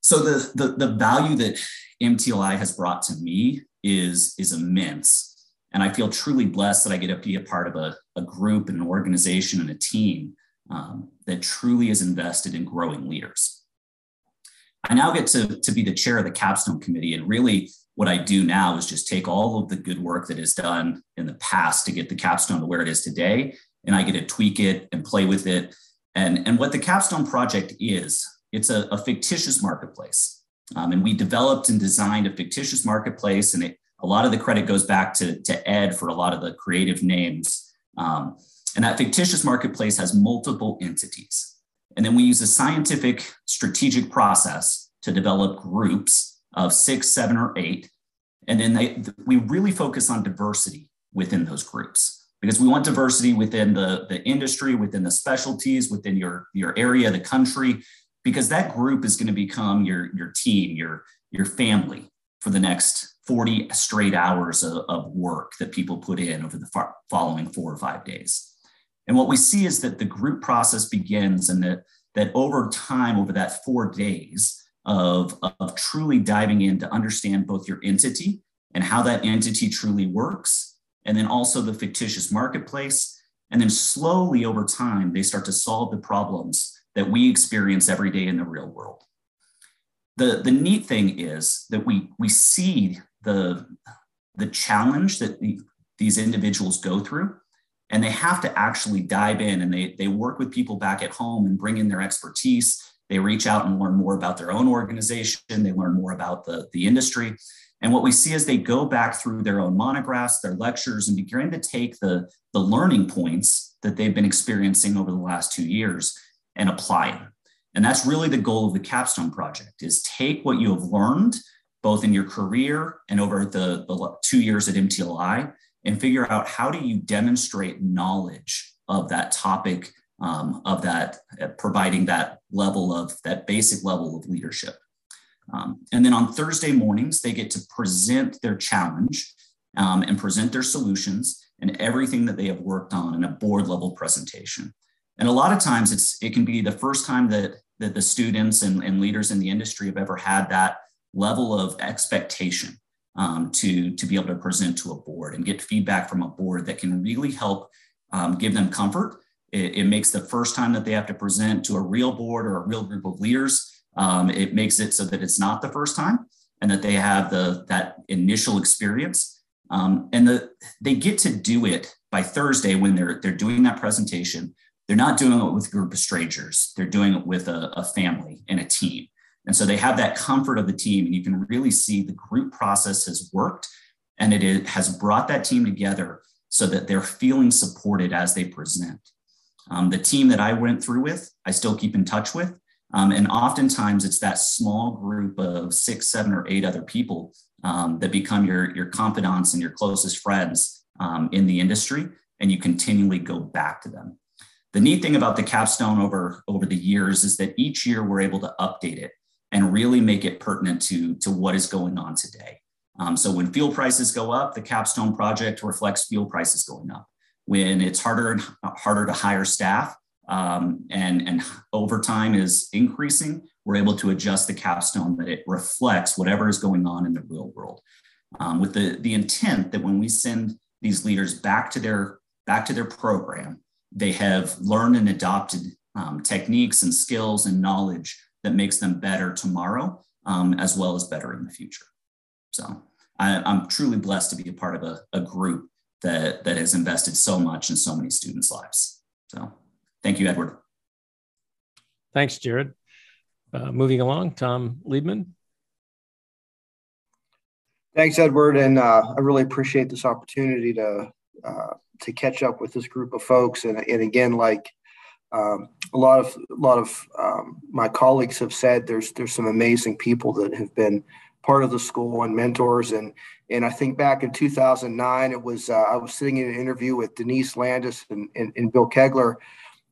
So the, the, the value that MTLI has brought to me is, is immense. And I feel truly blessed that I get to be a part of a, a group and an organization and a team um, that truly is invested in growing leaders. I now get to, to be the chair of the capstone committee and really what I do now is just take all of the good work that is done in the past to get the capstone to where it is today, and I get to tweak it and play with it. And, and what the capstone project is, it's a, a fictitious marketplace. Um, and we developed and designed a fictitious marketplace, and it, a lot of the credit goes back to, to Ed for a lot of the creative names. Um, and that fictitious marketplace has multiple entities. And then we use a scientific strategic process to develop groups of six, seven, or eight. And then they, we really focus on diversity within those groups because we want diversity within the, the industry, within the specialties, within your, your area, the country, because that group is going to become your, your team, your, your family for the next 40 straight hours of, of work that people put in over the far, following four or five days. And what we see is that the group process begins and that, that over time, over that four days, of, of truly diving in to understand both your entity and how that entity truly works, and then also the fictitious marketplace. And then slowly over time, they start to solve the problems that we experience every day in the real world. The, the neat thing is that we, we see the, the challenge that the, these individuals go through, and they have to actually dive in and they, they work with people back at home and bring in their expertise they reach out and learn more about their own organization. They learn more about the, the industry. And what we see is they go back through their own monographs, their lectures, and begin to take the, the learning points that they've been experiencing over the last two years and apply them. And that's really the goal of the capstone project is take what you have learned both in your career and over the, the two years at MTLI and figure out how do you demonstrate knowledge of that topic um, of that uh, providing that level of that basic level of leadership um, and then on Thursday mornings, they get to present their challenge um, and present their solutions and everything that they have worked on in a board level presentation. And a lot of times it's it can be the first time that, that the students and, and leaders in the industry have ever had that level of expectation um, to, to be able to present to a board and get feedback from a board that can really help um, give them comfort. It, it makes the first time that they have to present to a real board or a real group of leaders um, it makes it so that it's not the first time and that they have the that initial experience. Um, and the, they get to do it by Thursday when they're they're doing that presentation. They're not doing it with a group of strangers. They're doing it with a, a family and a team. And so they have that comfort of the team, and you can really see the group process has worked and it is, has brought that team together so that they're feeling supported as they present. Um, the team that I went through with, I still keep in touch with. Um, and oftentimes it's that small group of six, seven, or eight other people um, that become your, your confidants and your closest friends um, in the industry, and you continually go back to them. The neat thing about the capstone over, over the years is that each year we're able to update it and really make it pertinent to, to what is going on today. Um, so when fuel prices go up, the capstone project reflects fuel prices going up. When it's harder and harder to hire staff, um, and, and overtime is increasing, we're able to adjust the capstone that it reflects whatever is going on in the real world. Um, with the, the intent that when we send these leaders back to their back to their program, they have learned and adopted um, techniques and skills and knowledge that makes them better tomorrow, um, as well as better in the future. So I, am truly blessed to be a part of a, a group that, that has invested so much in so many students' lives. So Thank you, Edward. Thanks, Jared. Uh, moving along, Tom Liebman. Thanks, Edward, and uh, I really appreciate this opportunity to uh, to catch up with this group of folks. And, and again, like um, a lot of a lot of um, my colleagues have said, there's there's some amazing people that have been part of the school and mentors. And and I think back in 2009, it was uh, I was sitting in an interview with Denise Landis and, and, and Bill Kegler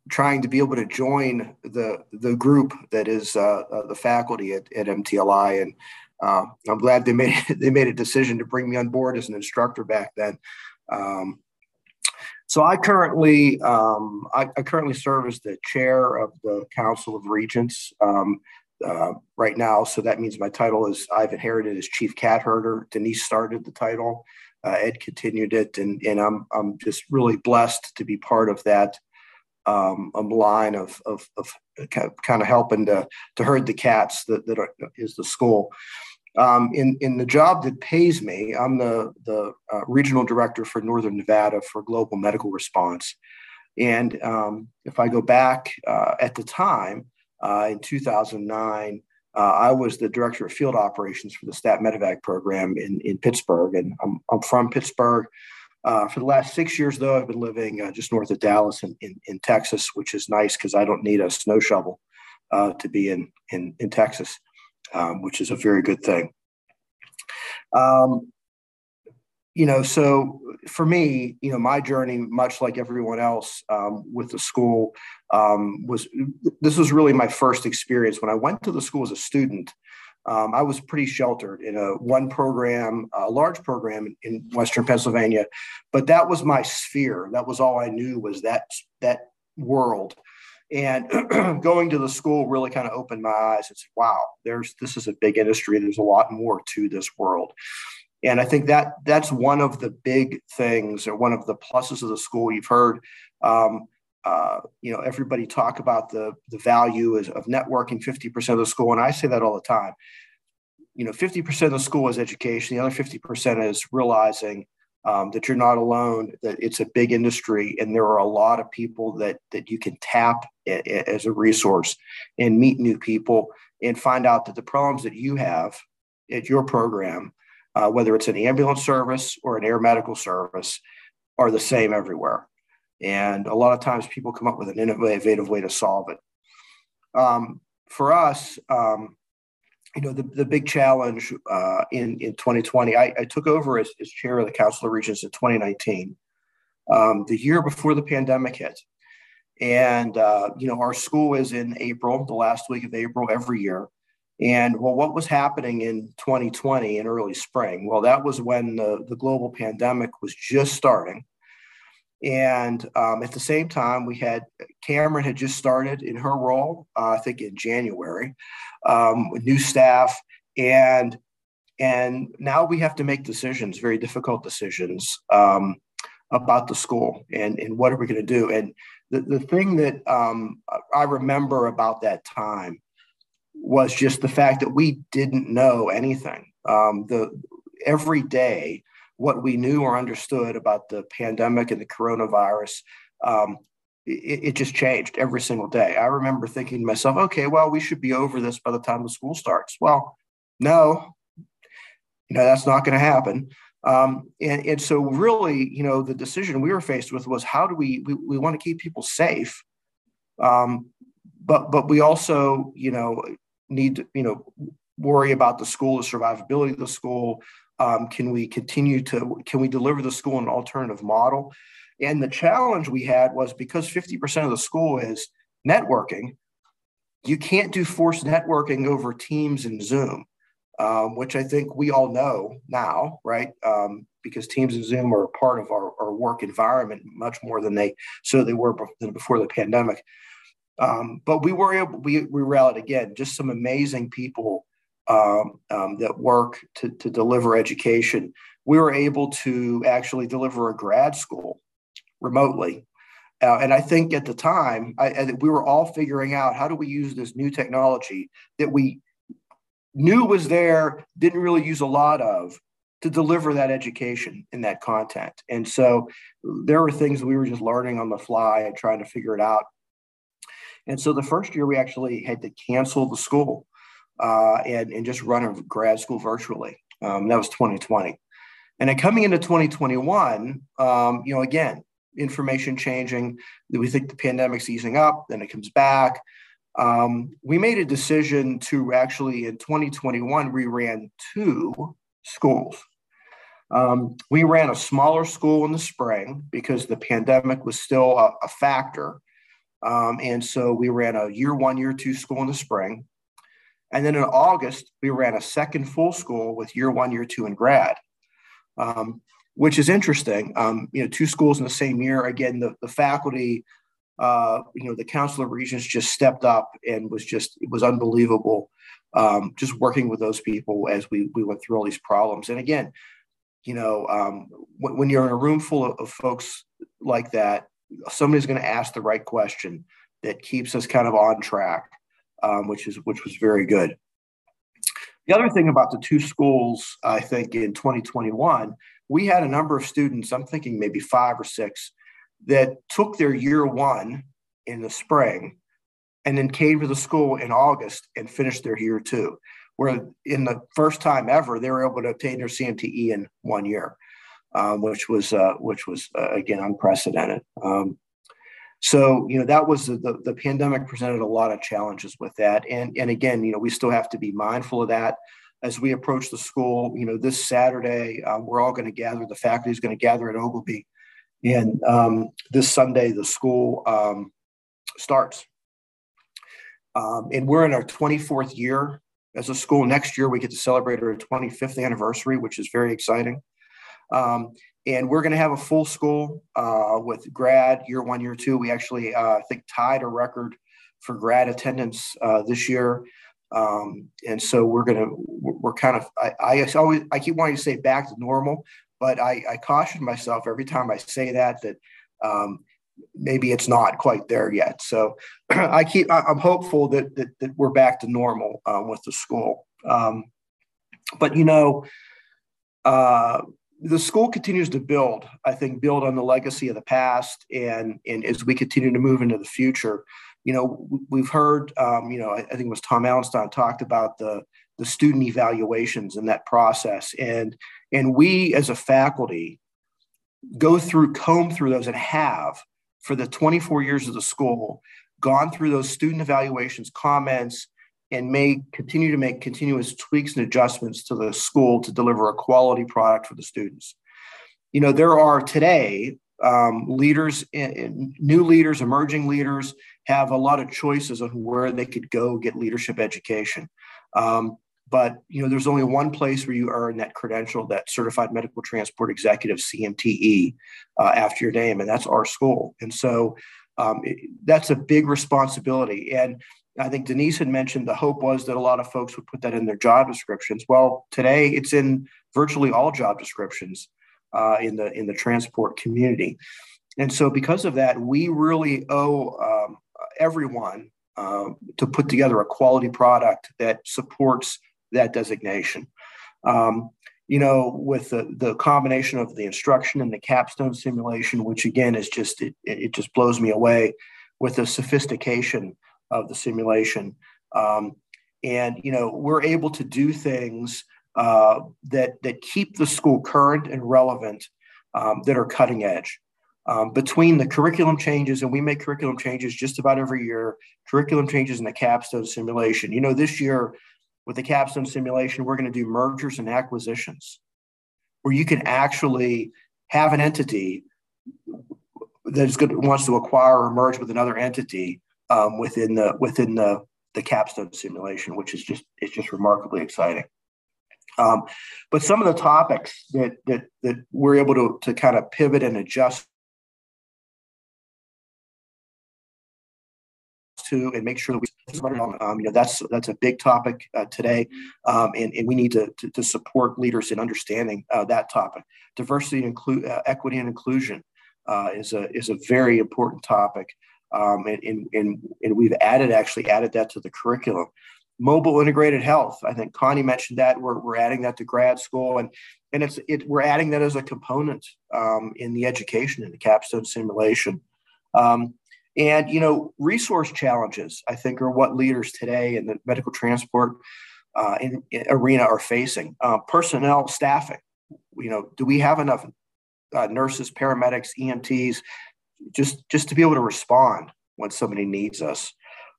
trying to be able to join the the group that is uh, uh, the faculty at, at MTLI, and uh, I'm glad they made they made a decision to bring me on board as an instructor back then. Um, so I currently um, I, I, currently serve as the chair of the Council of Regents um, uh, right now. So that means my title is I've inherited as chief cat herder. Denise started the title. Uh, Ed continued it, and, and I'm I'm just really blessed to be part of that um, line of, of, of, kind of helping to, to herd the cats that, that are, is the school. Um, in, in the job that pays me, I'm the, the uh, regional director for Northern Nevada for Global Medical Response. And um, if I go back uh, at the time, uh, in 2009, uh, I was the director of field operations for the Stat Medevac program in, in Pittsburgh. And I'm, I'm from Pittsburgh. Uh, for the last six years, though, I've been living uh, just north of Dallas in, in, in Texas, which is nice because I don't need a snow shovel uh, to be in, in, in Texas, um, which is a very good thing. Um, you know, so for me, you know, my journey, much like everyone else um, with the school, um, was this was really my first experience. When I went to the school as a student, um, I was pretty sheltered in a one program, a large program in Western Pennsylvania, but that was my sphere. That was all I knew was that that world. And going to the school really kind of opened my eyes. It's wow, there's this is a big industry. There's a lot more to this world. And I think that that's one of the big things, or one of the pluses of the school. You've heard um, uh, you know, everybody talk about the, the value is, of networking 50% of the school. And I say that all the time. You know, 50% of the school is education. The other 50% is realizing um, that you're not alone, that it's a big industry, and there are a lot of people that, that you can tap as a resource and meet new people and find out that the problems that you have at your program uh, whether it's an ambulance service or an air medical service, are the same everywhere. And a lot of times people come up with an innovative way to solve it. Um, for us, um, you know, the, the big challenge uh, in, in 2020, I, I took over as, as, chair of the Council of Regents in 2019, um, the year before the pandemic hit. And, uh, you know, our school is in April, the last week of April every year. And well, what was happening in 2020 in early spring? Well, that was when the, the global pandemic was just starting. And um, at the same time, we had Cameron had just started in her role, uh, I think in January, um, new staff, and and now we have to make decisions, very difficult decisions um, about the school and and what are we going to do. And the the thing that um, I remember about that time was just the fact that we didn't know anything. Um, the every day what we knew or understood about the pandemic and the coronavirus, um, it, it, just changed every single day. I remember thinking to myself, okay, well, we should be over this by the time the school starts. Well, no, you know, that's not going to happen. Um, and, and so really, you know, the decision we were faced with was how do we, we, we want to keep people safe. Um, but, but we also, you know, need to, you know, worry about the school, the survivability of the school, um, can we continue to, can we deliver the school in an alternative model? And the challenge we had was because 50% of the school is networking, you can't do forced networking over Teams and Zoom, um, which I think we all know now, right? Um, because Teams and Zoom are a part of our, our, work environment much more than they so they were before the pandemic. Um, but we were able, we, we rallied again, just some amazing people um, um, that work to, to deliver education, we were able to actually deliver a grad school remotely. Uh, and I think at the time, I, I, we were all figuring out how do we use this new technology that we knew was there, didn't really use a lot of to deliver that education and that content. And so there were things we were just learning on the fly and trying to figure it out. And so the first year we actually had to cancel the school uh, and, and just run a grad school virtually. Um, that was 2020. And then coming into 2021, um, you know, again, information changing. We think the pandemic's easing up, then it comes back. Um, we made a decision to actually in 2021 we ran two schools. Um, we ran a smaller school in the spring because the pandemic was still a, a factor. Um, and so we ran a year one, year two school in the spring. And then in August, we ran a second full school with year one, year two, and grad, um, which is interesting. Um, you know, two schools in the same year. Again, the, the faculty, uh, you know, the Council of Regents just stepped up and was just, it was unbelievable um, just working with those people as we, we went through all these problems. And again, you know, um, when, when, you're in a room full of, of folks like that, somebody's going to ask the right question that keeps us kind of on track um, which is which was very good. The other thing about the two schools, I think in 2021, we had a number of students, I'm thinking maybe five or six, that took their year one in the spring and then came to the school in August and finished their year two. Where in the first time ever, they were able to obtain their CMTE in one year, um, which was uh, which was uh, again unprecedented. Um, so, you know, that was the, the, the, pandemic presented a lot of challenges with that. And, and again, you know, we still have to be mindful of that as we approach the school. You know, this Saturday, um, we're all going to gather, the faculty is going to gather at Oglebay. And um, this Sunday, the school um, starts. Um, and we're in our 24th year as a school. Next year, we get to celebrate our 25th anniversary, which is very exciting. Um, and we're going to have a full school uh, with grad year one, year two. We actually, uh, I think, tied a record for grad attendance uh, this year. Um, and so we're going to, we're kind of, I, I, always, I keep wanting to say back to normal, but I, I caution myself every time I say that, that um, maybe it's not quite there yet. So I keep, I'm hopeful that, that, that we're back to normal um, with the school. Um, but, you know, uh, the school continues to build, I think, build on the legacy of the past. And, and as we continue to move into the future, you know, we've heard, um, you know, I, I, think it was Tom Allenstein talked about the, the student evaluations in that process. And, and we as a faculty go through, comb through those and have for the 24 years of the school, gone through those student evaluations, comments, and may continue to make continuous tweaks and adjustments to the school to deliver a quality product for the students. You know, there are today um, leaders, in, in, new leaders, emerging leaders have a lot of choices on where they could go get leadership education. Um, but you know, there's only one place where you earn that credential, that Certified Medical Transport Executive (CMTE) uh, after your name, and that's our school. And so um, it, that's a big responsibility. And I think Denise had mentioned the hope was that a lot of folks would put that in their job descriptions. Well, today it's in virtually all job descriptions uh, in the in the transport community, and so because of that, we really owe um, everyone uh, to put together a quality product that supports that designation. Um, you know, with the, the combination of the instruction and the capstone simulation, which again is just it, it just blows me away with the sophistication of the simulation. Um, and you know, we're able to do things uh, that that keep the school current and relevant, um, that are cutting edge. Um, between the curriculum changes, and we make curriculum changes just about every year, curriculum changes in the capstone simulation. You know, this year with the capstone simulation, we're going to do mergers and acquisitions, where you can actually have an entity that is good wants to acquire or merge with another entity um, within the within the the capstone simulation, which is just it's just remarkably exciting. Um, but some of the topics that that that we're able to to kind of pivot and adjust to and make sure that we um, you know that's that's a big topic uh, today um, and, and we need to, to, to support leaders in understanding uh, that topic diversity and include uh, equity and inclusion uh, is a is a very important topic um, and, and, and, and we've added actually added that to the curriculum. Mobile integrated health i think connie mentioned that. We're, we're adding that to grad school and and it's it, we're adding that as a component um, in the education in the capstone simulation. Um, and, you know, resource challenges, I think, are what leaders today in the medical transport uh, in, in arena are facing. Uh, personnel staffing, you know, do we have enough uh, nurses, paramedics, EMTs, just, just to be able to respond when somebody needs us?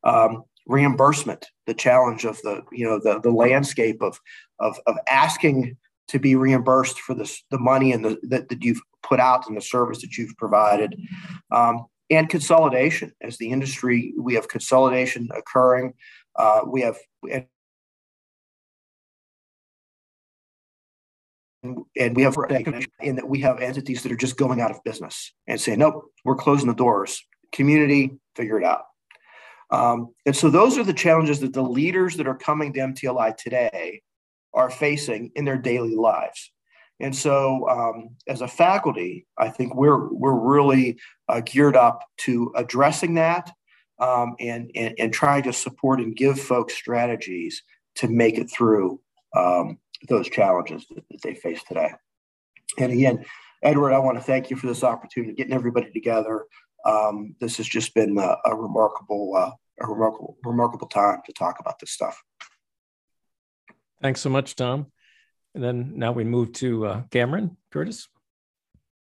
Um, reimbursement, the challenge of the, you know, the, the landscape of, of, of asking to be reimbursed for this, the money and the, that, that you've put out and the service that you've provided. Um, and consolidation as the industry we have consolidation occurring uh, we have and, and we have in that we have entities that are just going out of business and saying nope we're closing the doors. Community figure it out. Um, and so those are the challenges that the leaders that are coming to mtli today are facing in their daily lives. And so, um, as a faculty, I think we're we're really uh, geared up to addressing that um, and, and and trying to support and give folks strategies to make it through um, those challenges that, that, they face today. And again, Edward, I want to thank you for this opportunity, getting everybody together. Um, this has just been a, a remarkable, uh, a remarkable, remarkable time to talk about this stuff. Thanks so much, Tom. And then now we move to uh, Cameron Curtis.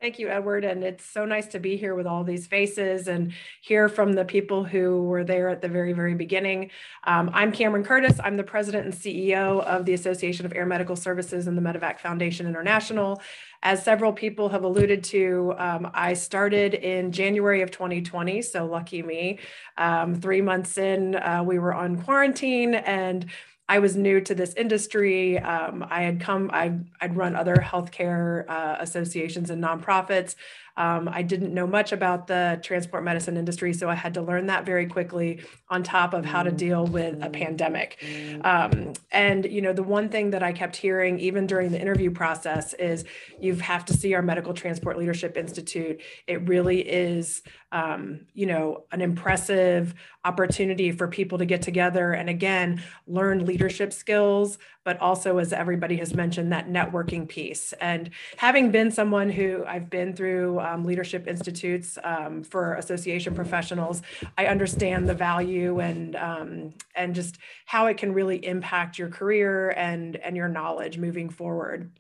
Thank you, Edward. And it's so nice to be here with all these faces and hear from the people who were there at the very, very beginning. Um, I'm Cameron Curtis. I'm the president and CEO of the Association of Air Medical Services and the Medevac Foundation International. As several people have alluded to, um, I started in January of 2020, so lucky me. Um, three months in, uh, we were on quarantine and I was new to this industry. Um, I had come, I, I'd run other healthcare uh, associations and nonprofits. Um, I didn't know much about the transport medicine industry, so I had to learn that very quickly on top of how to deal with a pandemic. Um, and, you know, the one thing that I kept hearing, even during the interview process, is you have to see our Medical Transport Leadership Institute. It really is, um, you know, an impressive opportunity for people to get together and, again, learn leadership skills, but also, as everybody has mentioned, that networking piece. And having been someone who I've been through um, leadership institutes um, for association professionals, I understand the value and um, and just how it can really impact your career and and your knowledge moving forward.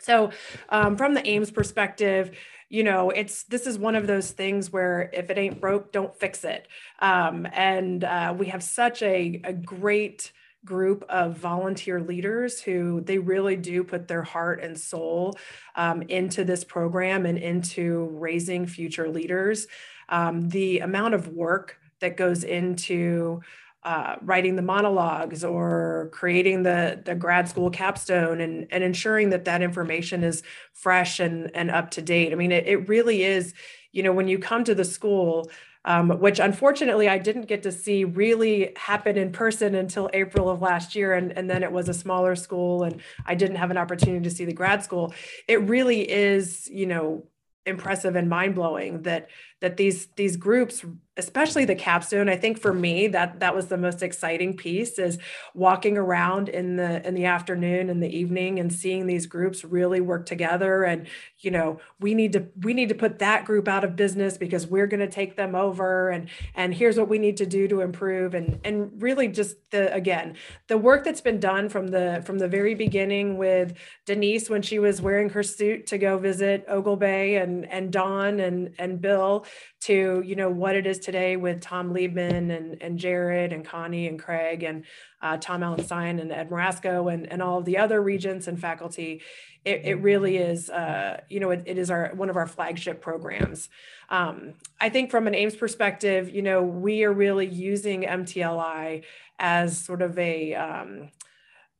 So, um, from the AAMS perspective, you know, it's this is one of those things where if it ain't broke, don't fix it. Um, and uh, we have such a, a great group of volunteer leaders who they really do put their heart and soul um, into this program and into raising future leaders. Um, the amount of work that goes into uh, writing the monologues or creating the, the grad school capstone and, and ensuring that that information is fresh and, and up to date. I mean, it, it really is, you know, when you come to the school, um, which unfortunately I didn't get to see really happen in person until April of last year. And, and then it was a smaller school and I didn't have an opportunity to see the grad school. It really is, you know, impressive and mind blowing that that these these groups especially the capstone i think for me that that was the most exciting piece is walking around in the in the afternoon and the evening and seeing these groups really work together. And you know we need to we need to put that group out of business because we're going to take them over and and here's what we need to do to improve. And and really just the again the work that's been done from the from the very beginning with denise when she was wearing her suit to go visit Oglebay and and Dawn and and bill to you know what it is today with Tom Liebman and, and Jared and Connie and Craig and uh, Tom Allenstein and Ed Marasco and, and all of the other regents and faculty. It, it really is, uh, you know, it, it is our one of our flagship programs. Um, I think from an AAMS perspective, you know, we are really using MTLI as sort of a, um,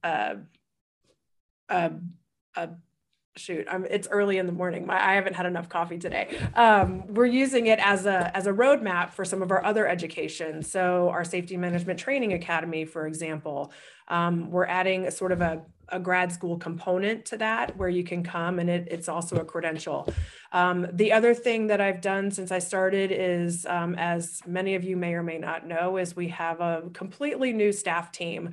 a, a, a shoot I'm, it's early in the morning. My, i haven't had enough coffee today. Um, we're using it as a as a roadmap for some of our other education. So our safety management training academy for example um, we're adding a sort of a, a grad school component to that where you can come and it, it's also a credential. Um, the other thing that i've done since i started is um, as many of you may or may not know is we have a completely new staff team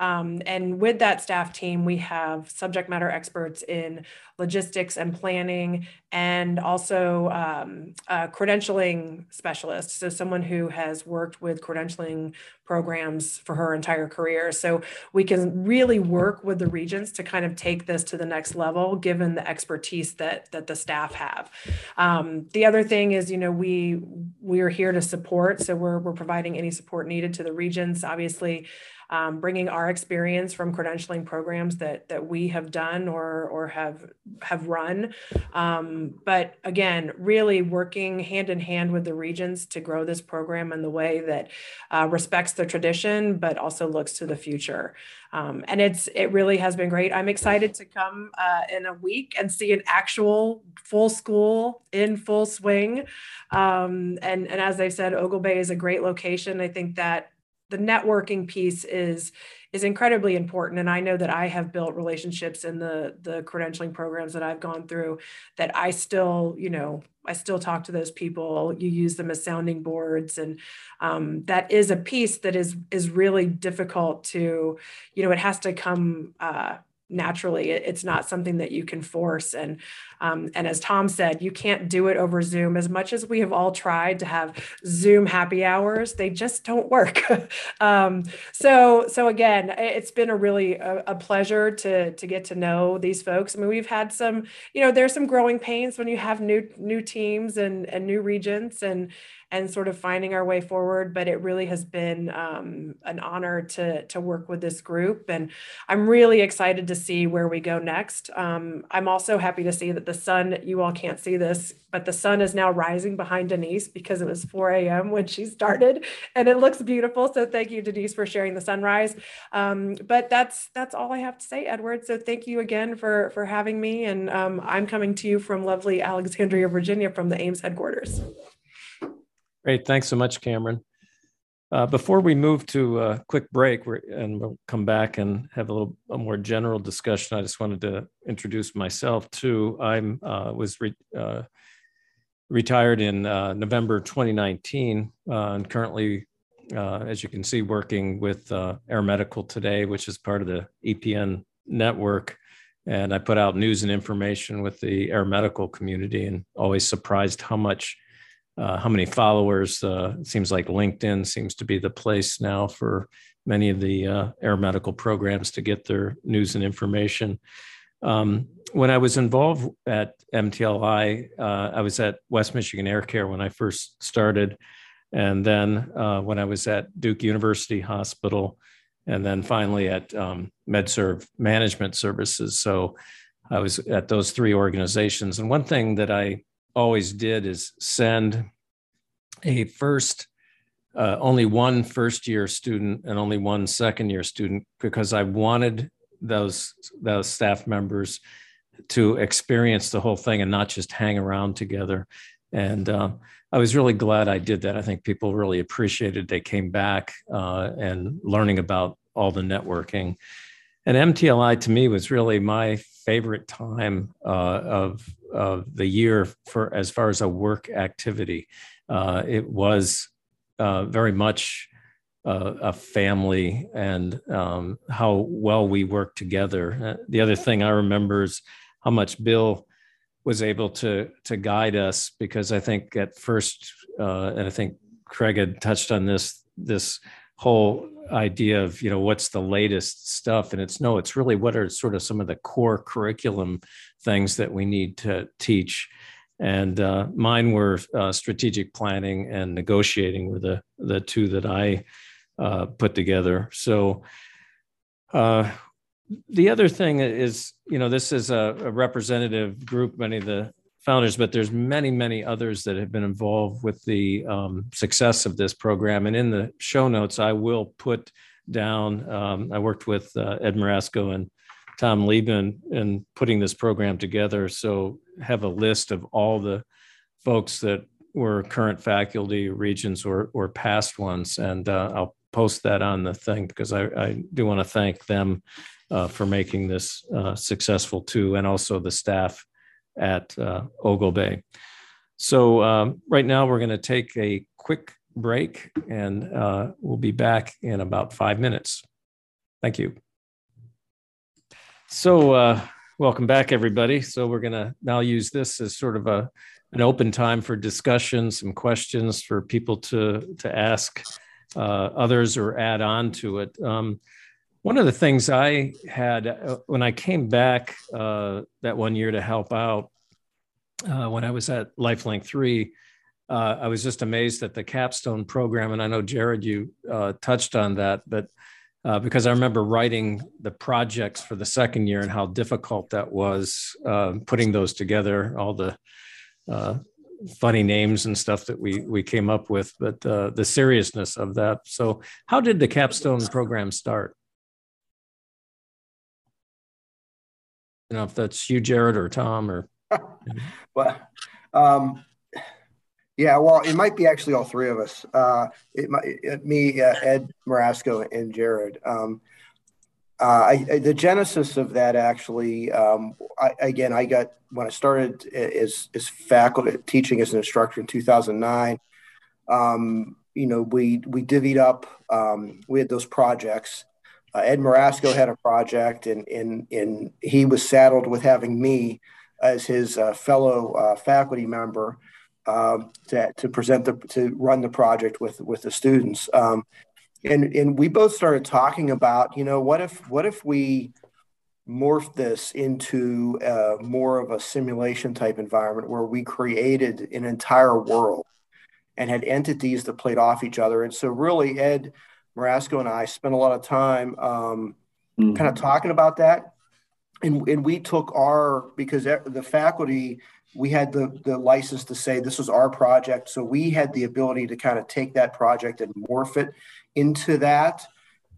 um, and with that staff team, we have subject matter experts in logistics and planning, and also um, credentialing specialist. So, someone who has worked with credentialing programs for her entire career. So, we can really work with the regents to kind of take this to the next level, given the expertise that, that the staff have. Um, the other thing is, you know, we we are here to support. So, we're, we're providing any support needed to the regents. Obviously, um, bringing our experience from credentialing programs that that we have done or or have have run. Um, but again, really working hand in hand with the regions to grow this program in the way that uh, respects the tradition, but also looks to the future. Um, and it's it really has been great. I'm excited to come uh, in a week and see an actual full school in full swing. Um, and and as I said, Oglebay is a great location. I think that the networking piece is is incredibly important. And i know that i have built relationships in the the credentialing programs that i've gone through that i still you know i still talk to those people. You use them as sounding boards. And um, that is a piece that is is really difficult to you know it has to come uh, naturally. it's not something that you can force. And um, and as Tom said, you can't do it over Zoom. As much as we have all tried to have Zoom happy hours, they just don't work. um, so so again, it's been a really a, a, pleasure to to get to know these folks. I mean, we've had some, you know, there's some growing pains when you have new new teams and and new regents and and sort of finding our way forward. But it really has been um, an honor to, to work with this group. And I'm really excited to see where we go next. Um, I'm also happy to see that the sun, you all can't see this, but the sun is now rising behind Denise because it was 4 a.m. when she started and it looks beautiful. So thank you, Denise, for sharing the sunrise. Um, but that's that's all I have to say, Edward. So thank you again for, for having me. And um, I'm coming to you from lovely Alexandria, Virginia from the AAMS headquarters. Great. Thanks so much, Cameron. Uh, before we move to a quick break and we'll come back and have a little a more general discussion, I just wanted to introduce myself too. I'm uh, was re, uh, retired in uh, November 2019 uh, and currently, uh, as you can see, working with Air Medical today, which is part of the EPN network and I put out news and information with the air medical community, and always surprised how much, uh, how many followers. Uh, seems like LinkedIn seems to be the place now for many of the uh, air medical programs to get their news and information. Um, when I was involved at MTLI, uh, I was at West Michigan Air Care when I first started. And then uh, when I was at Duke University Hospital, and then finally at um, MedServ Management Services. So I was at those three organizations. And one thing that I always did is send a first, uh, only one first year student and only one second year student because I wanted those those staff members to experience the whole thing and not just hang around together. And uh, I was really glad I did that. I think people really appreciated they came back uh, and learning about all the networking. And MTLI to me was really my favorite time uh, of, of the year for as far as a work activity. Uh, it was uh, very much uh, a family and um, how well we worked together. Uh, the other thing I remember is how much Bill was able to to guide us because I think at first, uh, and I think Craig had touched on this this whole idea of you know what's the latest stuff, and it's no, it's really what are sort of some of the core curriculum things that we need to teach. And uh, mine were uh, strategic planning and negotiating were the the two that I uh, put together. So uh, the other thing is, you know, this is a, a, representative group, many of the founders, but there's many, many others that have been involved with the um, success of this program. And in the show notes, I will put down, um, I worked with uh, Ed Marasco and Tom Liebman in putting this program together. So have a list of all the folks that were current faculty, regents, or, or past ones. And uh, I'll post that on the thing because I, I do want to thank them uh, for making this uh, successful too, and also the staff at uh, Oglebay. So um, right now we're going to take a quick break and uh, we'll be back in about five minutes. Thank you. So uh, welcome back everybody. So we're going to now use this as sort of a, an open time for discussion, some questions for people to, to ask uh, others or add on to it. Um, one of the things I had uh, when I came back uh, that one year to help out, uh, when I was at Lifelink 3, uh, I was just amazed at the capstone program. And I know, Jared, you touched on that, but uh, because I remember writing the projects for the second year and how difficult that was putting those together, all the funny names and stuff that we we came up with, but the seriousness of that. So, how did the capstone program start? you know if that's you jared or tom or well um, yeah well it might be actually all three of us. Uh, it might it, me uh, ed marasco and jared. Um, uh, I, I, the genesis of that actually um, I, again i got when i started as, as faculty teaching as an instructor in 2009 um, you know we we divvied up um, we had those projects. Uh, Ed Marasco had a project, and, and, and he was saddled with having me as his uh, fellow uh, faculty member um, to, to present the to run the project with with the students. Um, and and we both started talking about, you know, what if what if we morph this into uh, more of a simulation type environment where we created an entire world and had entities that played off each other. And so really, Ed Marasco and I spent a lot of time um, mm-hmm. kind of talking about that. And, and we took our, because the faculty, we had the, the license to say this was our project. So we had the ability to kind of take that project and morph it into that.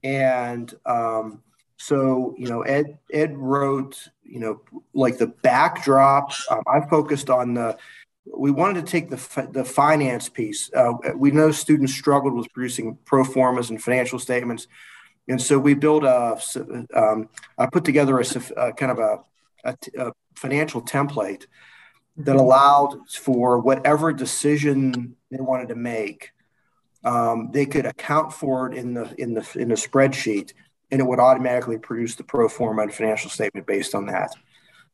And um, so, you know, Ed, Ed wrote, you know, like the backdrop. Um, I focused on the, we wanted to take the, the finance piece. Uh, we know students struggled with producing pro formas and financial statements. And so we built a, um, I put together a, a kind of a, a, a, financial template that allowed for whatever decision they wanted to make. Um, they could account for it in the in the in the spreadsheet, and it would automatically produce the pro forma and financial statement based on that.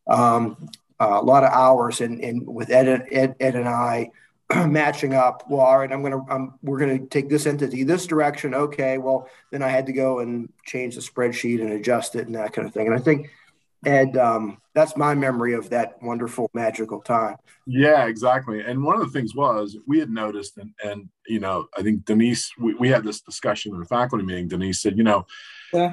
Um, uh, a lot of hours and, and with Ed, Ed, Ed and I matching up. Well, all right, I'm gonna I'm, we're gonna take this entity this direction. Okay, well then I had to go and change the spreadsheet and adjust it and that kind of thing. And I think Ed, um, that's my memory of that wonderful magical time. Yeah, exactly. And one of the things was we had noticed, and and you know, I think Denise, we, we had this discussion in the faculty meeting. Denise said, you know, yeah.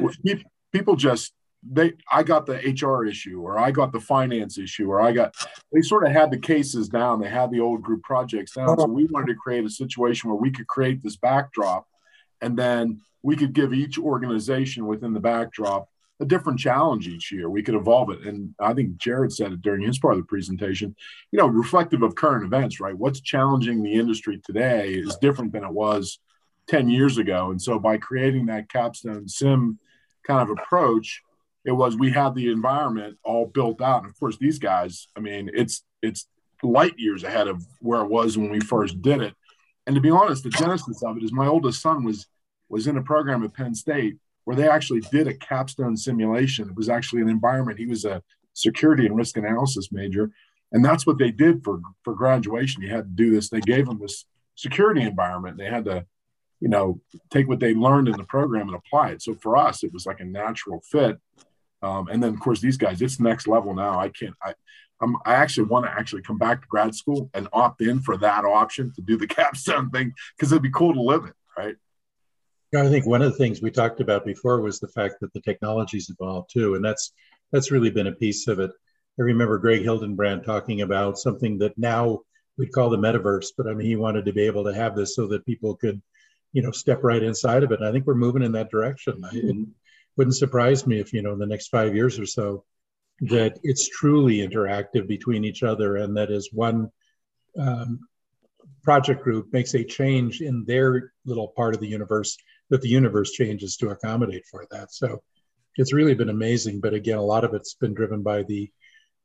people just they I got the HR issue or I got the finance issue or I got they sort of had the cases down. They had the old group projects down. So we wanted to create a situation where we could create this backdrop and then we could give each organization within the backdrop a different challenge each year. We could evolve it. And I think Jared said it during his part of the presentation, you know, reflective of current events, right? What's challenging the industry today is different than it was 10 years ago. And so by creating that capstone sim kind of approach, it was we had the environment all built out. And of course, these guys, I mean, it's it's light years ahead of where it was when we first did it. And to be honest, the genesis of it is my oldest son was was in a program at Penn State where they actually did a capstone simulation. It was actually an environment. He was a security and risk analysis major. And that's what they did for, for graduation. He had to do this. They gave him this security environment. They had to, you know, take what they learned in the program and apply it. So for us, it was like a natural fit. Um, and then of course these guys, it's next level now. I can't. I I'm, I actually want to actually come back to grad school and opt in for that option to do the capstone thing because it'd be cool to live it, right? I think one of the things we talked about before was the fact that the technology's evolved too, and that's that's really been a piece of it. I remember Greg Hildenbrand talking about something that now we'd call the metaverse, but I mean he wanted to be able to have this so that people could, you know, step right inside of it. And I think we're moving in that direction. Mm-hmm wouldn't surprise me if you know in the next five years or so that it's truly interactive between each other and that as one um, project group makes a change in their little part of the universe that the universe changes to accommodate for that. So it's really been amazing but again a lot of it's been driven by the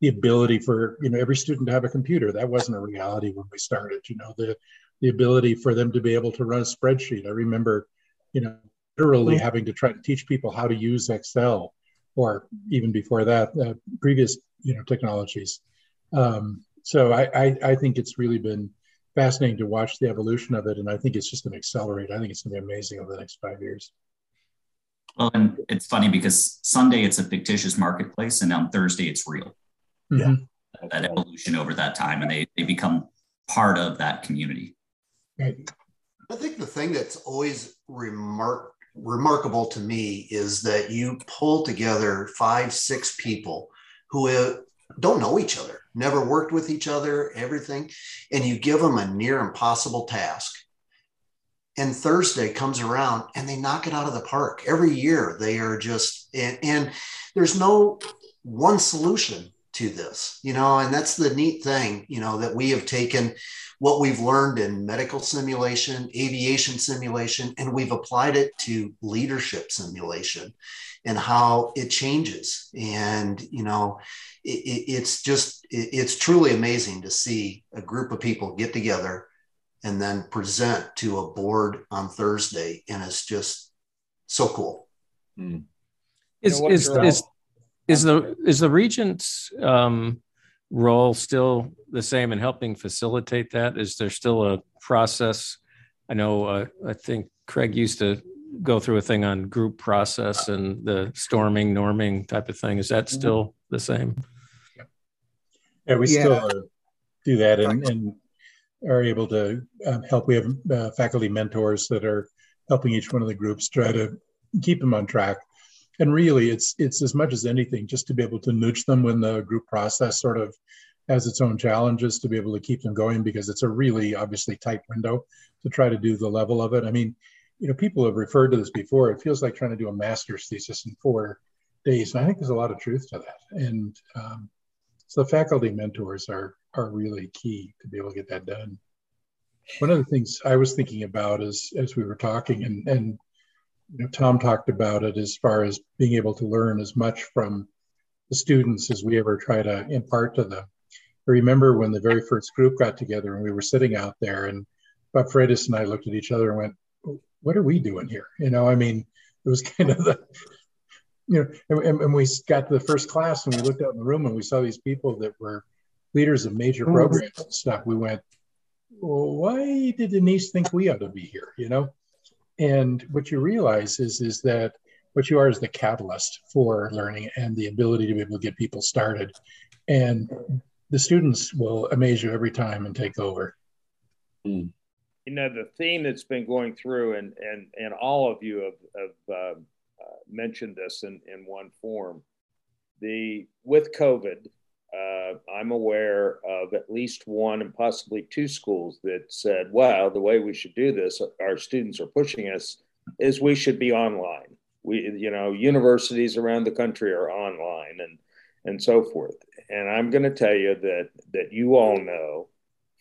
the ability for you know every student to have a computer. That wasn't a reality when we started you know the the ability for them to be able to run a spreadsheet. I remember you know literally mm-hmm. having to try to teach people how to use Excel, or even before that, uh, previous you know technologies. Um, so I, I, I think it's really been fascinating to watch the evolution of it, and I think it's just going to accelerate. I think it's going to be amazing over the next five years. Well, and it's funny because Sunday it's a fictitious marketplace, and on Thursday it's real. Yeah, mm-hmm. that evolution over that time, and they they become part of that community. Right. I think the thing that's always remark remarkable to me is that you pull together five, six people who uh, don't know each other, never worked with each other, everything, and you give them a near impossible task. And Thursday comes around and they knock it out of the park. Every year they are just, and, and there's no one solution to this, you know, and that's the neat thing, you know, that we have taken what we've learned in medical simulation, aviation simulation, and we've applied it to leadership simulation and how it changes. And, you know, it, it's just, it, it's truly amazing to see a group of people get together and then present to a board on Thursday. And it's just so cool. Mm. Is, is, is, is the, is the regent's, um, role still the same in helping facilitate that? Is there still a process? I know, uh, I think Craig used to go through a thing on group process and the storming, norming type of thing. Is that mm-hmm. still the same? Yeah, we yeah. still uh, do that and, and, are able to um, help. We have uh, faculty mentors that are helping each one of the groups try to keep them on track and really it's it's as much as anything just to be able to nudge them when the group process sort of has its own challenges to be able to keep them going because it's a really obviously tight window to try to do the level of it. I mean you know people have referred to this before. It feels like trying to do a master's thesis in four days. And i think there's a lot of truth to that. And um, so the faculty mentors are are really key to be able to get that done. One of the things i was thinking about is as we were talking and and you know, Tom talked about it as far as being able to learn as much from the students as we ever try to impart to them. I remember when the very first group got together and we were sitting out there and Bob Freitas and I looked at each other and went, what are we doing here? You know, I mean, it was kind of the, you know, and, and, we got to the first class and we looked out in the room and we saw these people that were leaders of major mm-hmm. programs and stuff. We went, well, why did Denise think we ought to be here? You know, and what you realize is is that what you are is the catalyst for learning and the ability to be able to get people started, and the students will amaze you every time and take over. Mm. You know, the theme that's been going through, and and and all of you have, have uh, uh, mentioned this in in one form. The with COVID, uh, I'm aware of at least one and possibly two schools that said, "Well, the way we should do this, our students are pushing us, is we should be online. We, you know, universities around the country are online, and and so forth. And I'm going to tell you that that you all know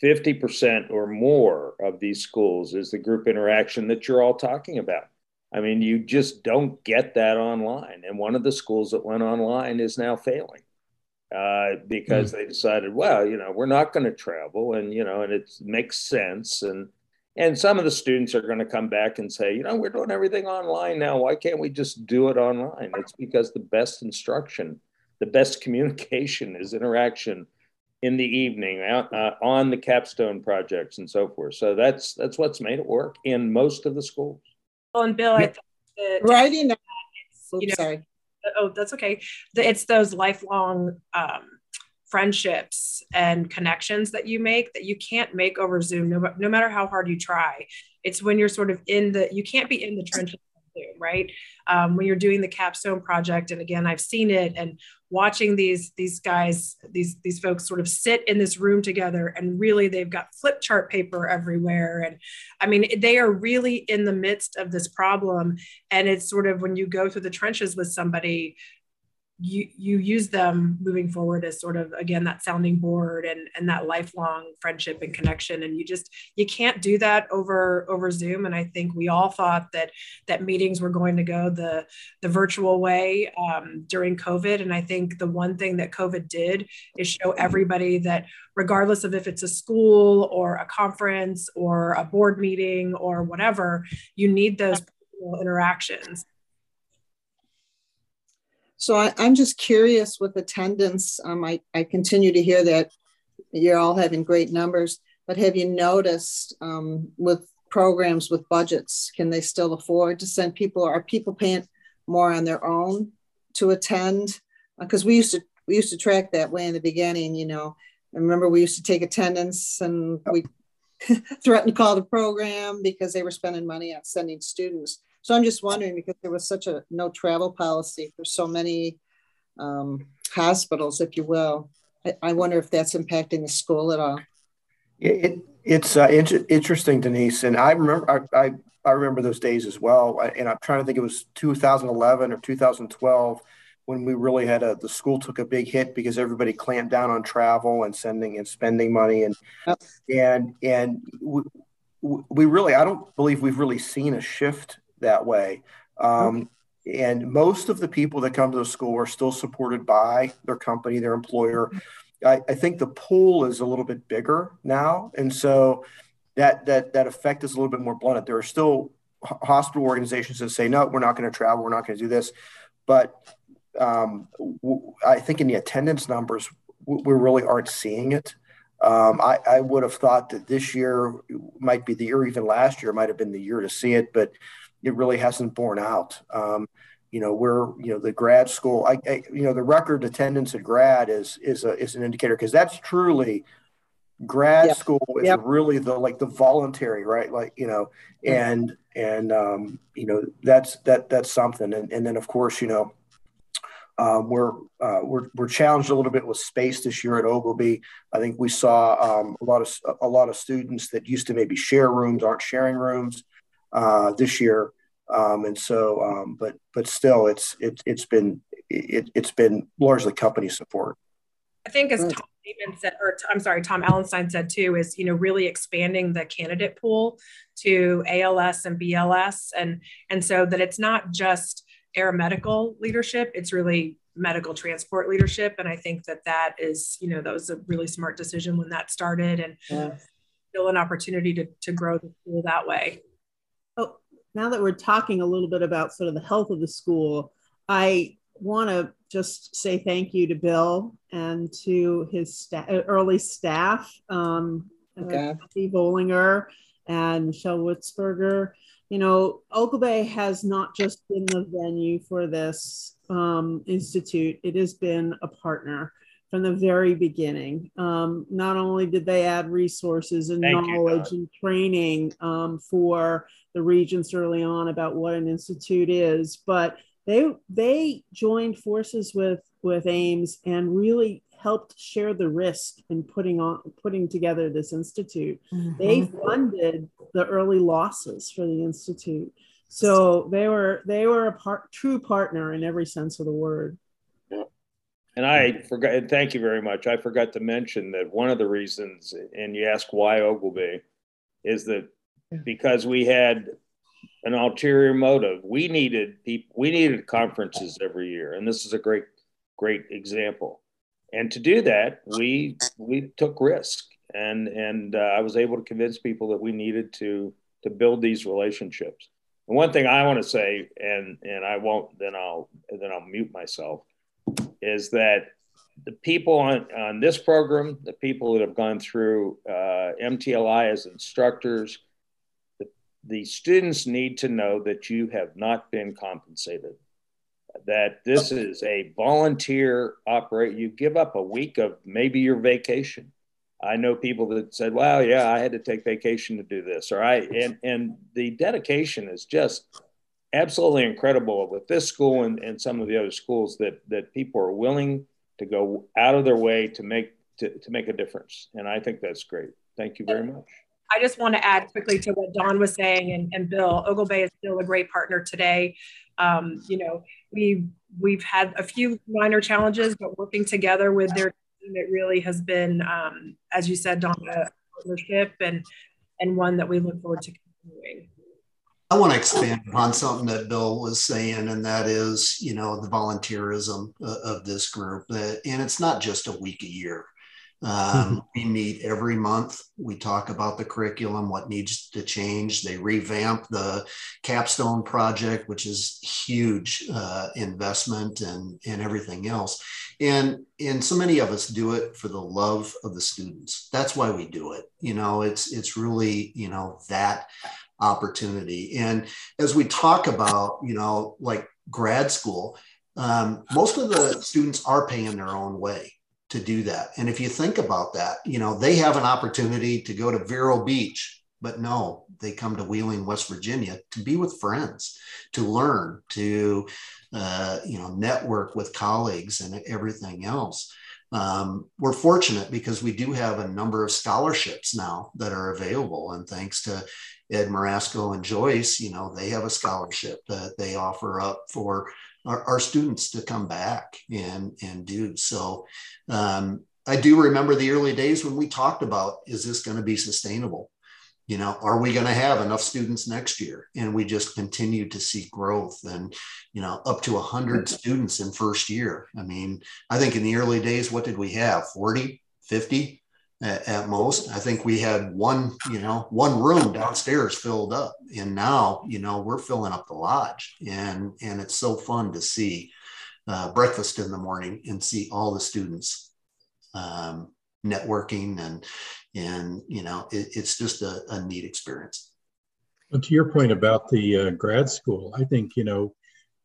50% or more of these schools is the group interaction that you're all talking about. I mean, you just don't get that online. And one of the schools that went online is now failing uh, because mm. they decided, well, you know, we're not going to travel, and you know, and it makes sense. And and some of the students are going to come back and say, you know, we're doing everything online now. Why can't we just do it online? It's because the best instruction the best communication is interaction in the evening uh, on the capstone projects and so forth. So that's that's what's made it work in most of the schools. Well, and Bill, I think writing. You know, sorry. Oh, that's okay. It's those lifelong um, friendships and connections that you make that you can't make over Zoom, no, no matter how hard you try. It's when you're sort of in the, you can't be in the trenches right? Um, when you're doing the capstone project, and again, I've seen it and watching these these guys, these these folks sort of sit in this room together, and really they've got flip chart paper everywhere, and I mean they are really in the midst of this problem, and it's sort of when you go through the trenches with somebody, you you use them moving forward as sort of again that sounding board and and that lifelong friendship and connection. And you just you can't do that over over zoom. And i think we all thought that that meetings were going to go the the virtual way um, during covid. And i think the one thing that covid did is show everybody that regardless of if it's a school or a conference or a board meeting or whatever you need those interactions so I, am just curious with attendance. Um, I, I continue to hear that you're all having great numbers, but have you noticed um, with programs with budgets, can they still afford to send people? Are people paying more on their own to attend? Because uh, we used to we used to track that way in the beginning. You know, I remember we used to take attendance and we threatened to call the program because they were spending money on sending students. So I'm just wondering because there was such a no travel policy for so many um, hospitals, if you will. I, I, wonder if that's impacting the school at all. It, it's uh, in- interesting, Denise, and I remember I, I, I remember those days as well. And I'm trying to think it was 2011 or 2012 when we really had a the school took a big hit because everybody clamped down on travel and sending and spending money and and and we, we really I don't believe we've really seen a shift that way. Um, and most of the people that come to the school are still supported by their company, their employer. I, I think the pool is a little bit bigger now, and so that that that effect is a little bit more blunted. There are still hospital organizations that say, no, we're not going to travel, we're not going to do this, but um, I think in the attendance numbers, we really aren't seeing it. Um, I, I, would have thought that this year might be the year, even last year might have been the year to see it, but it really hasn't borne out. Um, you know, we're you know the grad school. I, I, you know the record attendance at grad is is a, is an indicator because that's truly grad yep. school is yep. really the like the voluntary right like you know and and um, you know that's that that's something and, and then of course you know um, we're, uh, we're we're challenged a little bit with space this year at Oglebay. I think we saw um, a lot of a lot of students that used to maybe share rooms aren't sharing rooms uh, this year. Um, and so, um, but but still, it's it, it's been it, it's been largely company support. I think as Tom Liebman said, or I'm sorry, Tom Allenstein said too, is you know really expanding the candidate pool to ALS and BLS, and and so that it's not just air medical leadership; it's really medical transport leadership. And I think that that is you know that was a really smart decision when that started, and yeah. still an opportunity to to grow the pool that way now that we're talking a little bit about sort of the health of the school, I want to just say thank you to Bill and to his sta- early staff, um, okay. uh, Steve Olinger and Michelle Witzberger. You know, Oglebay has not just been the venue for this um, institute, it has been a partner from the very beginning. Um, not only did they add resources and Thank knowledge you, and training um, for the regents early on about what an institute is, but they they joined forces with with AAMS and really helped share the risk in putting on putting together this institute. Mm-hmm. They funded the early losses for the institute. So they were they were a part, true partner in every sense of the word. And I forgot, and thank you very much. I forgot to mention that one of the reasons, and you ask why Bay, is that because we had an ulterior motive. We needed people, we needed conferences every year, and this is a great, great example. And to do that, we we took risk, and and uh, I was able to convince people that we needed to to build these relationships. And one thing I want to say, and and I won't, then I'll then I'll mute myself, is that the people on, on this program, the people that have gone through uh, MTLI as instructors, the students need to know that you have not been compensated that this is a volunteer operate you give up a week of maybe your vacation. I know people that said well yeah i had to take vacation to do this or i and and the dedication is just absolutely incredible with this school and, and some of the other schools that that people are willing to go out of their way to make to, to make a difference and i think that's great thank you very much I just want to add quickly to what Dawn was saying and, and Bill. Oglebay is still a great partner today. Um, you know, we've we've had a few minor challenges, but working together with their team, it really has been, um, as you said, Dawn, a partnership and and one that we look forward to continuing. I want to expand upon something that Bill was saying, and that is, you know, the volunteerism of this group. And it's not just a week a year. Um, mm-hmm. we meet every month. We talk about the curriculum, what needs to change. They revamp the capstone project, which is huge uh, investment and, and everything else. And, and so many of us do it for the love of the students. That's why we do it. You know, it's, it's really, you know, that opportunity. And as we talk about, you know, like grad school, um, most of the students are paying their own way to do that. And if you think about that, you know, they have an opportunity to go to Vero Beach, but no, they come to Wheeling, West Virginia to be with friends, to learn, to, uh, you know, network with colleagues and everything else. Um, we're fortunate because we do have a number of scholarships now that are available. And thanks to Ed Marasco and Joyce, you know, they have a scholarship that they offer up for our, our students to come back and and do so. Um, I do remember the early days when we talked about is this going to be sustainable? You know, are we going to have enough students next year? And we just continue to see growth and, you know, up to 100 students in first year. I mean, I think in the early days, what did we have? 40, 50? At, at, most. I think we had one, you know, one room downstairs filled up, and now, you know, we're filling up the lodge, and and it's so fun to see uh, breakfast in the morning and see all the students um, networking and and you know, it, it's just a, a, neat experience. Well, to your point about the uh, grad school, I think you know,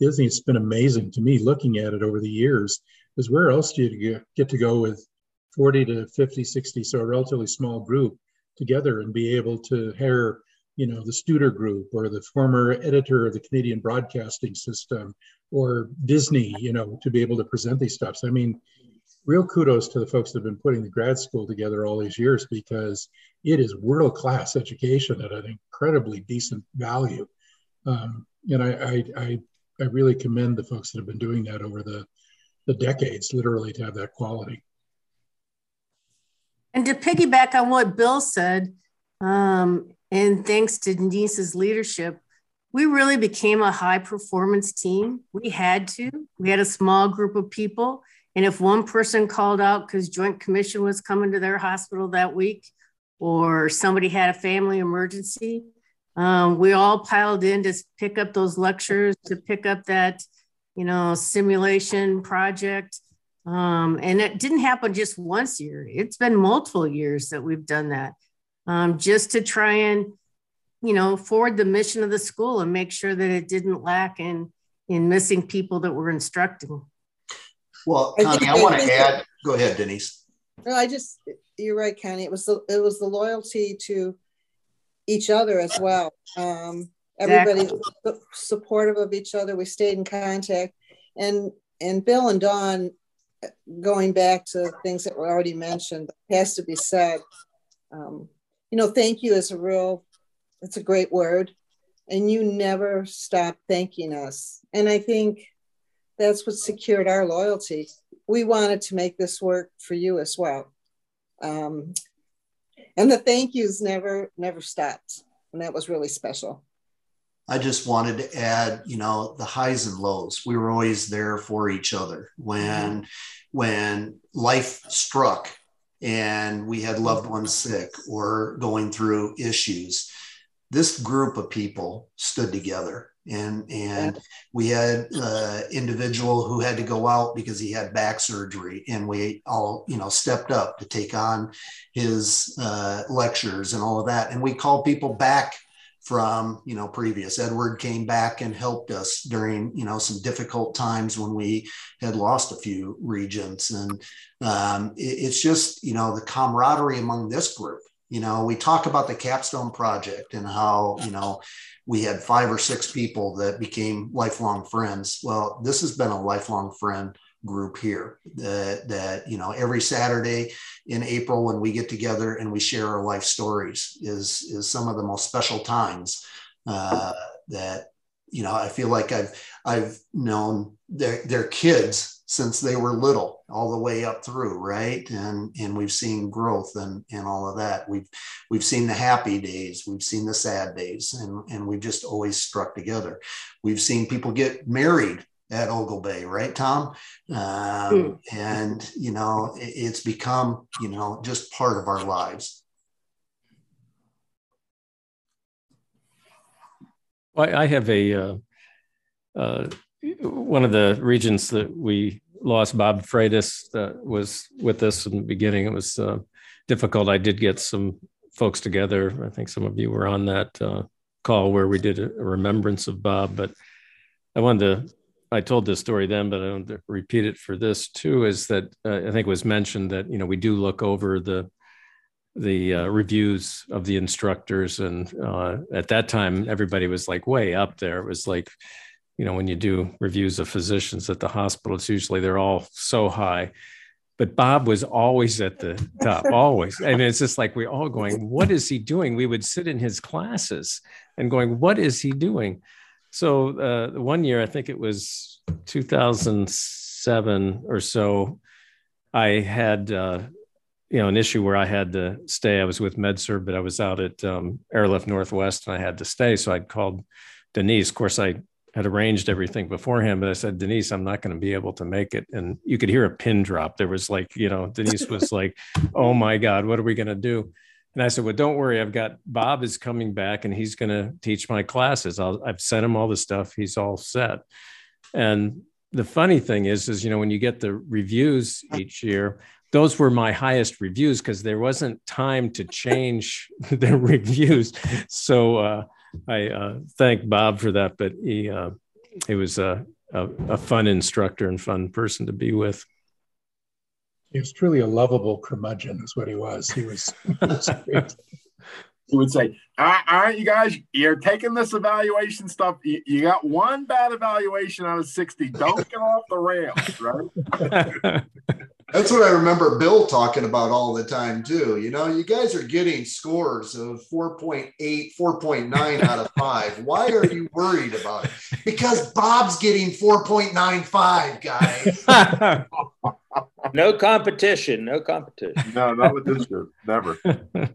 Disney. It's been amazing to me looking at it over the years. Because where else do you get to go with 40 to 50, 60, so a relatively small group together and be able to hire, you know, the Studer Group or the former editor of the Canadian Broadcasting System or Disney, you know, to be able to present these stuffs. I mean, real kudos to the folks that have been putting the grad school together all these years because it is world class education at an incredibly decent value. Um, and I, I, I, I really commend the folks that have been doing that over the, the decades, literally, to have that quality. And to piggyback on what Bill said, um, and thanks to Denise's leadership, we really became a high performance team. We had to. We had a small group of people. And if one person called out because Joint Commission was coming to their hospital that week, or somebody had a family emergency, um, we all piled in to pick up those lectures, to pick up that you know, simulation project. Um, and it didn't happen just once year. It's been multiple years that we've done that um, just to try and, you know, forward the mission of the school and make sure that it didn't lack in, in missing people that we're instructing. Well, Connie, I, I want to add, go ahead, Denise. No, I just, you're right, Connie. It was the, it was the loyalty to each other as well. Um, everybody exactly. supportive of each other. We stayed in contact, and and Bill and Dawn, going back to things that were already mentioned, has to be said. Um, you know, thank you is a real, it's a great word, and you never stop thanking us. And I think that's what secured our loyalty. We wanted to make this work for you as well. Um, and the thank yous never never stopped and that was really special i just wanted to add you know the highs and lows. We were always there for each other. When mm-hmm. when life struck and we had loved ones sick or going through issues this group of people stood together. And and we had an uh, individual who had to go out because he had back surgery and we all you know stepped up to take on his uh, lectures and all of that. And we called people back from you know previous. Edward came back and helped us during you know some difficult times when we had lost a few regents. And um, it, it's just you know the camaraderie among this group. You know we talk about the capstone project and how you know we had five or six people that became lifelong friends. Well, this has been a lifelong friend group here that, that you know every saturday in april when we get together and we share our life stories is is some of the most special times uh, that you know i feel like i've i've known their, their kids since they were little all the way up through right? And and we've seen growth and and all of that. We've we've seen the happy days we've seen the sad days and and we've just always struck together. We've seen people get married at Oglebay, right, Tom? Um, mm. And you know, it, it's become you know just part of our lives. Well, I have a uh, uh, one of the regents that we lost, Bob Freitas, that was with us in the beginning. It was uh, difficult. I did get some folks together. I think some of you were on that uh, call where we did a, remembrance of Bob. But I wanted to, I told this story then, but I to repeat it for this too. Is that uh, I think it was mentioned that you know we do look over the the uh, reviews of the instructors, and uh, at that time everybody was like way up there. It was like you know when you do reviews of physicians at the hospital it's usually they're all so high but bob was always at the top always and it's just like we're all going what is he doing we would sit in his classes and going what is he doing so uh, one year i think it was 2007 or so i had uh, you know an issue where i had to stay i was with medserv but i was out at um, airlift northwest and i had to stay so i called denise of course i had arranged everything beforehand, but I said, Denise, I'm not going to be able to make it. And you could hear a pin drop. There was like, you know, Denise was like, oh my God, what are we going to do? And I said, well, don't worry. I've got Bob is coming back and he's going to teach my classes. i have sent him all the stuff. He's all set. And the funny thing is, is, you know, when you get the reviews each year, those were my highest reviews because there wasn't time to change the reviews. So, uh, I uh, thank Bob for that, but he uh, he was a, a, a fun instructor and fun person to be with. He was truly a lovable curmudgeon, is what he was. He was. He, was he would say, all right, all right, you guys, you're taking this evaluation stuff. You, you, got one bad evaluation out of 60. Don't get off the rails, right? That's what I remember Bill talking about all the time too. You know, you guys are getting scores of 4.8, 4.9 out of 5. Why are you worried about it? Because Bob's getting 4.95, guys. no competition, no competition. No, not with this group. Never.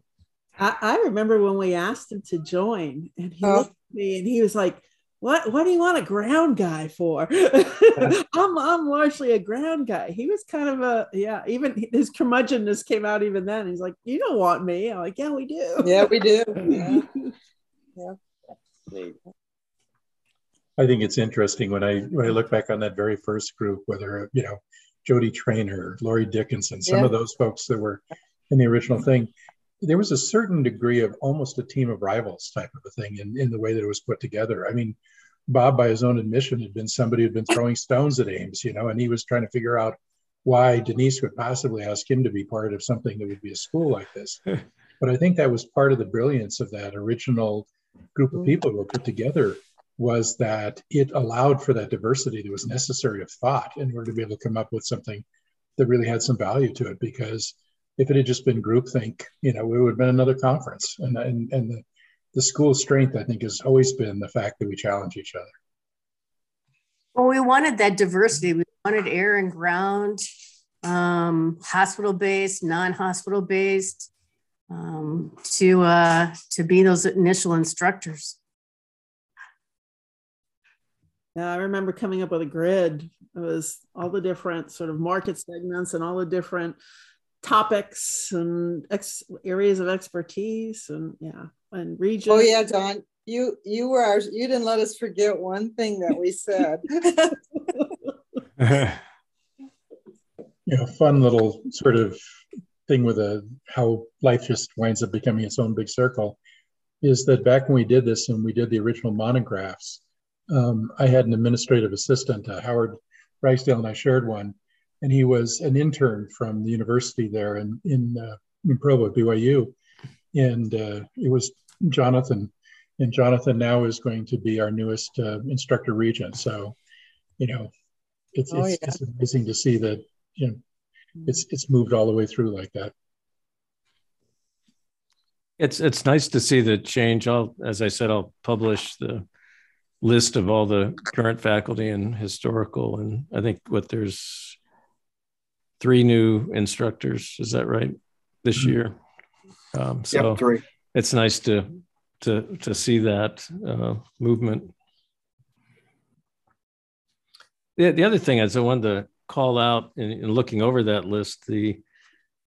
I, I remember when we asked him to join and he oh. looked at me and he was like, what what do you want a ground guy for? I'm I'm largely a ground guy. He was kind of a yeah, even his curmudgeonness came out even then. He's like, You don't want me. I'm like, Yeah, we do. Yeah, we do. yeah. yeah. I think it's interesting when I when I look back on that very first group, whether you know Jody Trainer, Laurie Dickinson, some yeah. of those folks that were in the original thing, there was a certain degree of almost a team of rivals type of a thing in, in the way that it was put together. I mean, Bob, by his own admission, had been somebody who'd been throwing stones at AAMS, you know, and he was trying to figure out why Denise would possibly ask him to be part of something that would be a school like this. but I think that was part of the brilliance of that original group of mm-hmm. people who were put together was that it allowed for that diversity that was necessary of thought in order to be able to come up with something that really had some value to it. Because if it had just been groupthink, you know, it would have been another conference. And, and, and the, the school's strength, I think, has always been the fact that we challenge each other. Well, we wanted that diversity. We wanted air and ground, um, hospital based, non hospital based, um, to uh, to be those initial instructors. Yeah, I remember coming up with a grid. It was all the different sort of market segments and all the different topics and ex- areas of expertise and yeah and region. Oh yeah, Dawn, you you were our, you didn't let us forget one thing that we said. you know, fun little sort of thing with a how life just winds up becoming its own big circle is that back when we did this and we did the original monographs, um, I had an administrative assistant, uh, Howard Ricedale, and I shared one, and he was an intern from the university there in in, uh, in Provo, BYU, and uh, it was Jonathan, and Jonathan now is going to be our newest uh, instructor regent. So, you know, it's, oh, it's, yeah. it's amazing to see that you know it's it's moved all the way through like that. It's it's nice to see the change. I'll, as I said, I'll publish the list of all the current faculty and historical, and I think what there's three new instructors. Is that right? This mm-hmm. year. Um, so yep, three. it's nice to to to see that uh, movement. The, the other thing is I wanted to call out in, in looking over that list, the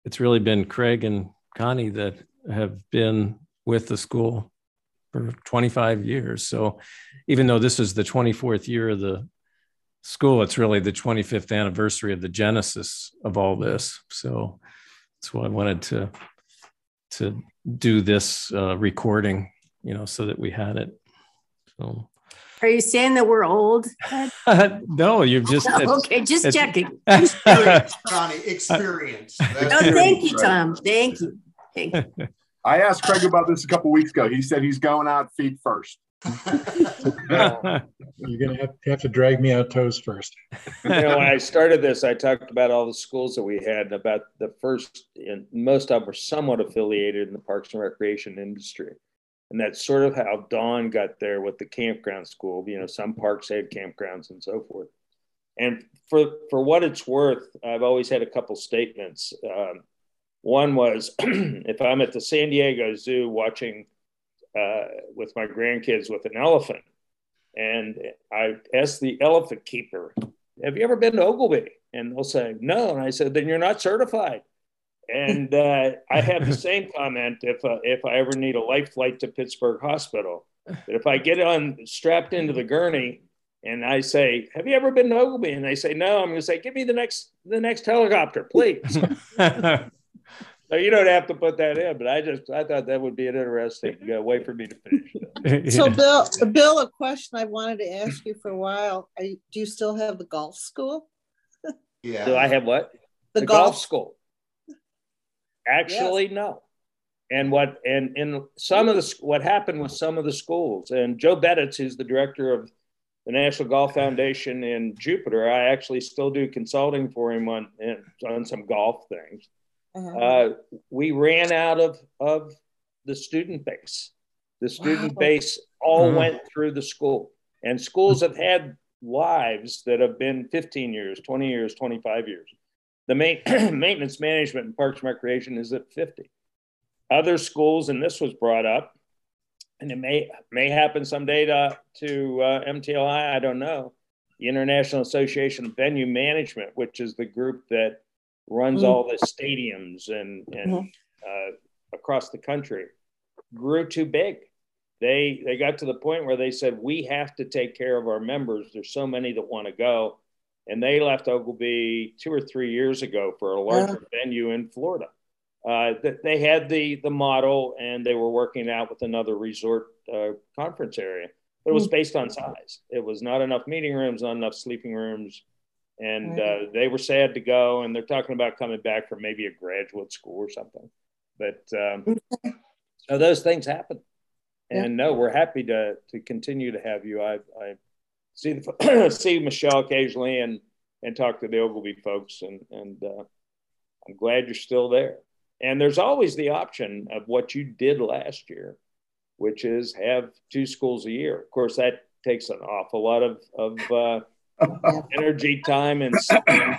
it's really been Craig and Connie that have been with the school for 25 years. So even though this is the 24th year of the school, it's really the 25th anniversary of the genesis of all this. So that's why I wanted to to do this uh, recording, you know, so that we had it. So are you saying that we're old? no, you've just okay. Just checking. experience, Connie, experience. no, thank you, Tom. Thank you. Thank you. I asked Craig about this a couple weeks ago. He said he's going out feet first. You're gonna have, have, to drag me out toes first. you know, when I started this, I talked about all the schools that we had, and about the first, and most of them were somewhat affiliated in the parks and recreation industry. And that's sort of how Dawn got there with the campground school. You know, some parks had campgrounds and so forth. And for for what it's worth, I've always had a couple statements. Um, one was if I'm at the San Diego Zoo watching uh, with my grandkids with an elephant, and I asked the elephant keeper, "Have you ever been to Oglebay?" And they'll say, "No." And I said, "Then you're not certified." And uh, I have the same comment if uh, if I ever need a life flight to Pittsburgh Hospital. But if I get on strapped into the gurney and I say, "Have you ever been to Oglebay?" and they say, "No," I'm going to say, "Give me the next the next helicopter, please." so you don't have to put that in, but I just I thought that would be an interesting uh, way for me to finish. so, Bill, Bill, a question I wanted to ask you for a while: you, Do you still have the golf school? yeah. Do I have what? The, the golf, golf school. Actually, yes. no. And what and in some of the what happened with some of the schools, and Joe Beditz, who's the director of the National Golf Foundation in Jupiter, I actually still do consulting for him on on some golf things. Uh-huh. Uh, we ran out of of the student base. The student wow. base all uh-huh. went through the school, and schools have had lives that have been 15 years, 20 years, 25 years. The main, maintenance management and parks and recreation is at 50. Other schools, and this was brought up, and it may may happen someday to, to uh, MTLI, I don't know. The International Association of Venue Management, which is the group that runs mm. all the stadiums and, and mm-hmm. uh, across the country, grew too big. they they got to the point where they said we have to take care of our members. There's so many that want to go, and they left Oglebay two or three years ago for a larger yeah. venue in Florida. Uh, they had the the model, and they were working out with another resort uh, conference area. But it was hmm. based on size. It was not enough meeting rooms, not enough sleeping rooms, and uh, they were sad to go. And they're talking about coming back for maybe a graduate school or something. But um, so those things happen. And yeah. no, we're happy to to continue to have you. I, I see the, see Michelle occasionally and and talk to the Oglebay folks, and and uh, I'm glad you're still there. And there's always the option of what you did last year, which is have two schools a year. Of course, that takes an awful lot of of uh, energy, time, and,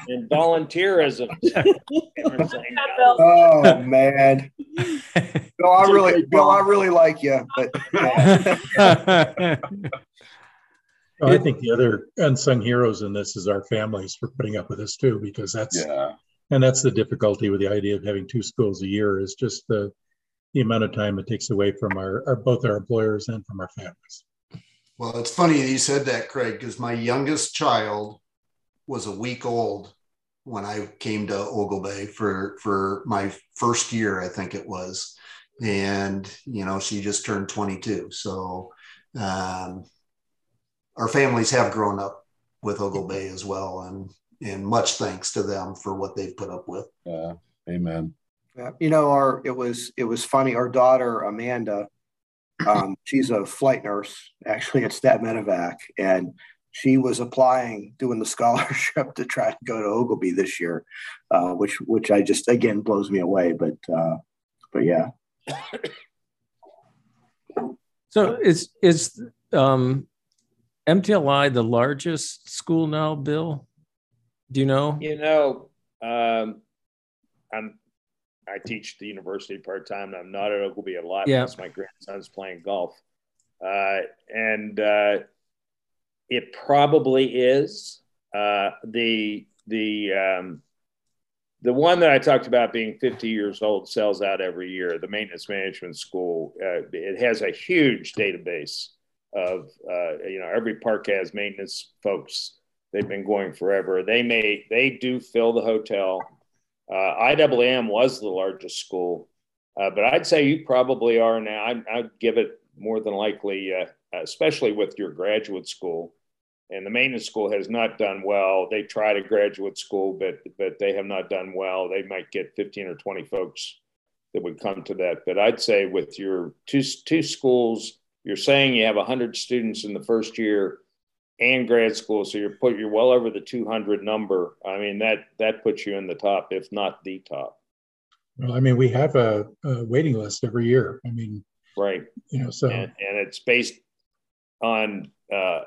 and volunteerism. oh man, Bill, I really, Bill, I really like you, but. I think the other unsung heroes in this is our families for putting up with us too, because that's yeah. and that's the difficulty with the idea of having two schools a year is just the the amount of time it takes away from our, our both our employers and from our families. Well, it's funny you said that, Craig, because my youngest child was a week old when I came to Oglebay for for my first year, I think it was, and you know she just turned 22. So um, our families have grown up with Oglebay as well, and and much thanks to them for what they've put up with. Yeah, amen. Yeah, you know, our it was it was funny. Our daughter Amanda um, she's a flight nurse actually at Stat Medevac, and she was applying, doing the scholarship to try to go to Oglebay this year, uh, which which I just again blows me away. But uh, but yeah. So is is um, MTLI the largest school now, Bill? Do you know? You know, um, I'm I teach the university part time. I'm not at Oglebay a lot yeah. because my grandson's playing golf. Uh, and uh, it probably is uh, the the um, the one that I talked about being 50 years old sells out every year. The maintenance management school uh, it has a huge database of uh, you know every park has maintenance folks. They've been going forever. They may they do fill the hotel uh, IAAM was the largest school, uh, but I'd say you probably are now. I'd, I'd give it more than likely, uh, especially with your graduate school. And the maintenance school has not done well. They tried a graduate school, but but they have not done well. They might get 15 or 20 folks that would come to that. But I'd say with your two two schools, you're saying you have 100 students in the first year and grad school. So you're put you're well over the 200 number. I mean that that puts you in the top, if not the top. Well, I mean we have a, a waiting list every year. I mean, right? You know, so and, and it's based on uh,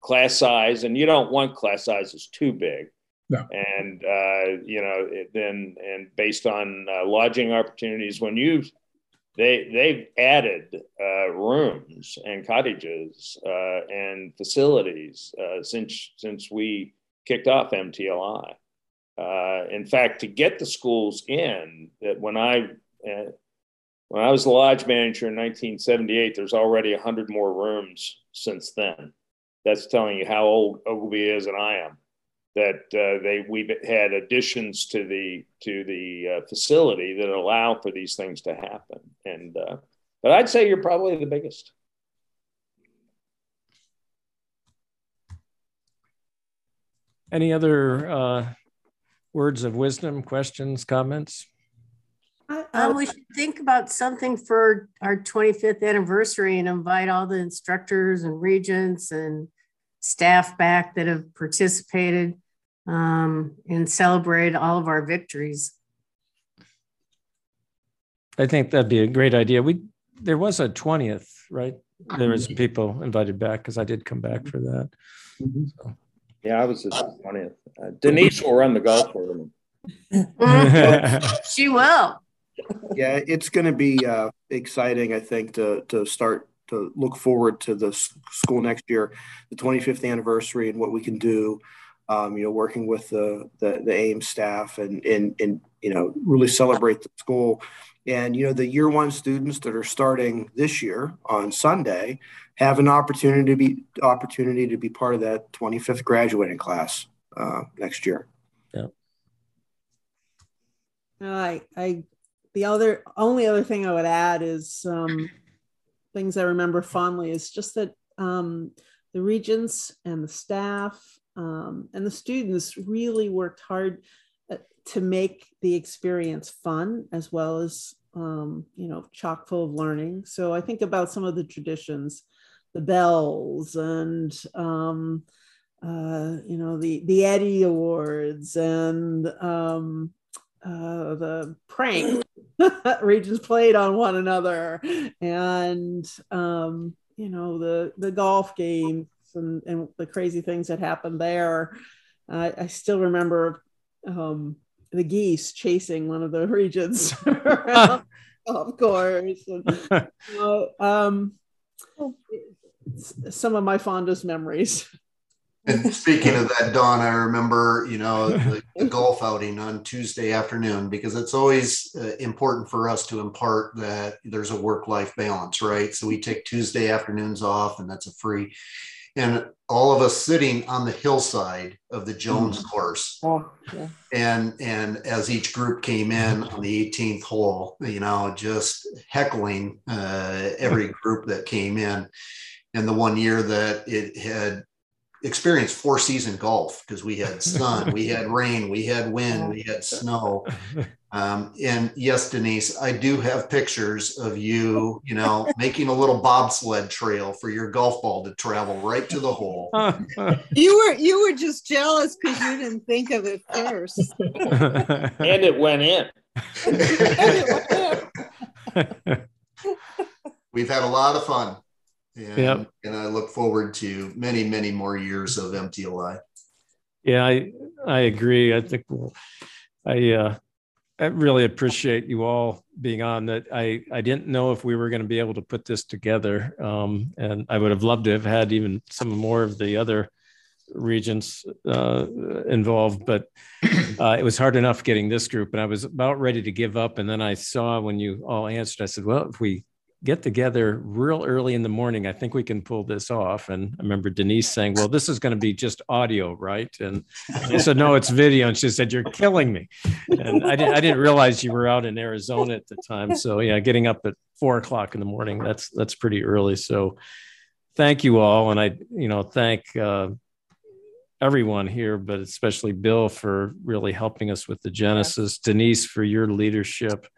class size, and you don't want class sizes too big. No. And uh, you know, then and based on uh, lodging opportunities, when you they they've added uh, rooms and cottages uh, and facilities uh, since since we kicked off MTLI. Uh, in fact, to get the schools in, that when I uh, when I was the lodge manager in 1978, there's already 100 more rooms since then. That's telling you how old Oglebay is, and I am that uh, they we've had additions to the to the uh, facility that allow for these things to happen. And uh, but I'd say you're probably the biggest. Any other uh, words of wisdom, questions, comments? Um, we should think about something for our 25th anniversary and invite all the instructors and regents and staff back that have participated um, and celebrate all of our victories. I think that'd be a great idea. We there was a twentieth, right? There was people invited back because I did come back for that. Mm-hmm. So. Yeah, I was the twentieth. Uh, Denise will run the golf tournament. she will. Yeah, it's going to be uh, exciting. I think to to start to look forward to the school next year, the 25th anniversary, and what we can do um, you know, working with the, the, the AIM staff and, and, and you know, really celebrate the school. And, you know, the year one students that are starting this year on Sunday have an opportunity to be opportunity to be part of that 25th graduating class uh, next year. Yeah. I, I, the other, only other thing I would add is um, things I remember fondly is just that um, the regents and the staff um, and the students really worked hard uh, to make the experience fun as well as um, you know chock full of learning. So i think about some of the traditions the bells and um, uh, you know the the eddie awards and um, uh, the prank regents played on one another and um, you know the the golf games and, and the crazy things that happened there. Uh, I still remember um, the geese chasing one of the regents around golf course. And, you know, um, some of my fondest memories. And speaking of that, Dawn, I remember, you know, the, the golf outing on Tuesday afternoon because it's always uh, important for us to impart that there's a work life balance, right? So we take Tuesday afternoons off, and that's a free. And all of us sitting on the hillside of the Jones mm. course, oh, yeah. and and as each group came in on the 18th hole, you know, just heckling uh, every group that came in. And the one year that it had experienced four season golf because we had sun, we had rain, we had wind, we had snow. Um, and yes, Denise, I do have pictures of you, you know, making a little bobsled trail for your golf ball to travel right to the hole. you were you were just jealous because you didn't think of it first. and it went in. We've had a lot of fun. And, yep. and I look forward to many, many more years of MTLI. Yeah, I I agree. I think I uh, I really appreciate you all being on. That I I didn't know if we were going to be able to put this together, um, and I would have loved to have had even some more of the other regents uh, involved, but uh, it was hard enough getting this group, and I was about ready to give up. And then I saw when you all answered, I said, "Well, if we get together real early in the morning. I think we can pull this off. And I remember Denise saying, Well, this is going to be just audio, right? And I said, No, it's video. And she said, You're killing me. And I didn't I didn't realize you were out in Arizona at the time. So yeah, getting up at four o'clock in the morning, that's that's pretty early. So thank you all. And I, you know, thank uh everyone here, but especially Bill for really helping us with the Genesis, Denise for your leadership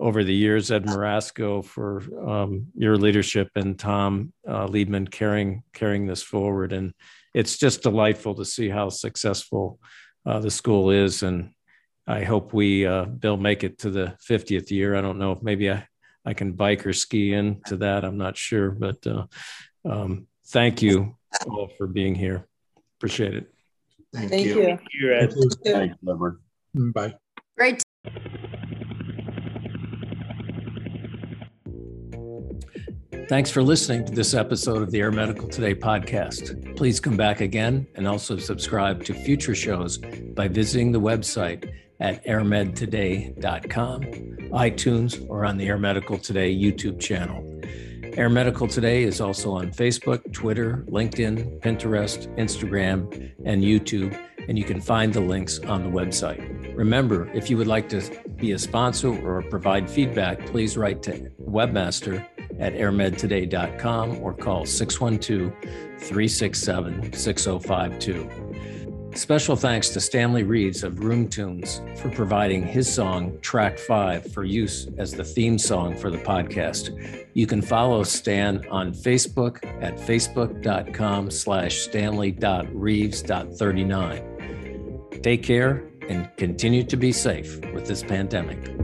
over the years, Ed Marasco for um, your leadership and Tom uh, Liebman carrying carrying this forward. And it's just delightful to see how successful uh, the school is. And I hope we, uh, Bill, make it to the 50th year. I don't know if maybe I, I can bike or ski into that. I'm not sure, but uh, um, thank you all for being here. Appreciate it. Thank, Thank you. you. Thank you, Ed. Thanks, Bye. Great. Thanks for listening to this episode of the Air Medical Today podcast. Please come back again and also subscribe to future shows by visiting the website at airmedtoday.com, iTunes, or on the Air Medical Today YouTube channel. Air Medical Today is also on Facebook, Twitter, LinkedIn, Pinterest, Instagram, and YouTube, and you can find the links on the website. Remember, if you would like to be a sponsor or provide feedback, please write to webmaster at airmedtoday.com or call 612 367 6052. Special thanks to Stanley Reeves of Room Tunes for providing his song Track 5 for use as the theme song for the podcast. You can follow Stan on Facebook at facebook.com slash stanley.reeves.39. Take care and continue to be safe with this pandemic.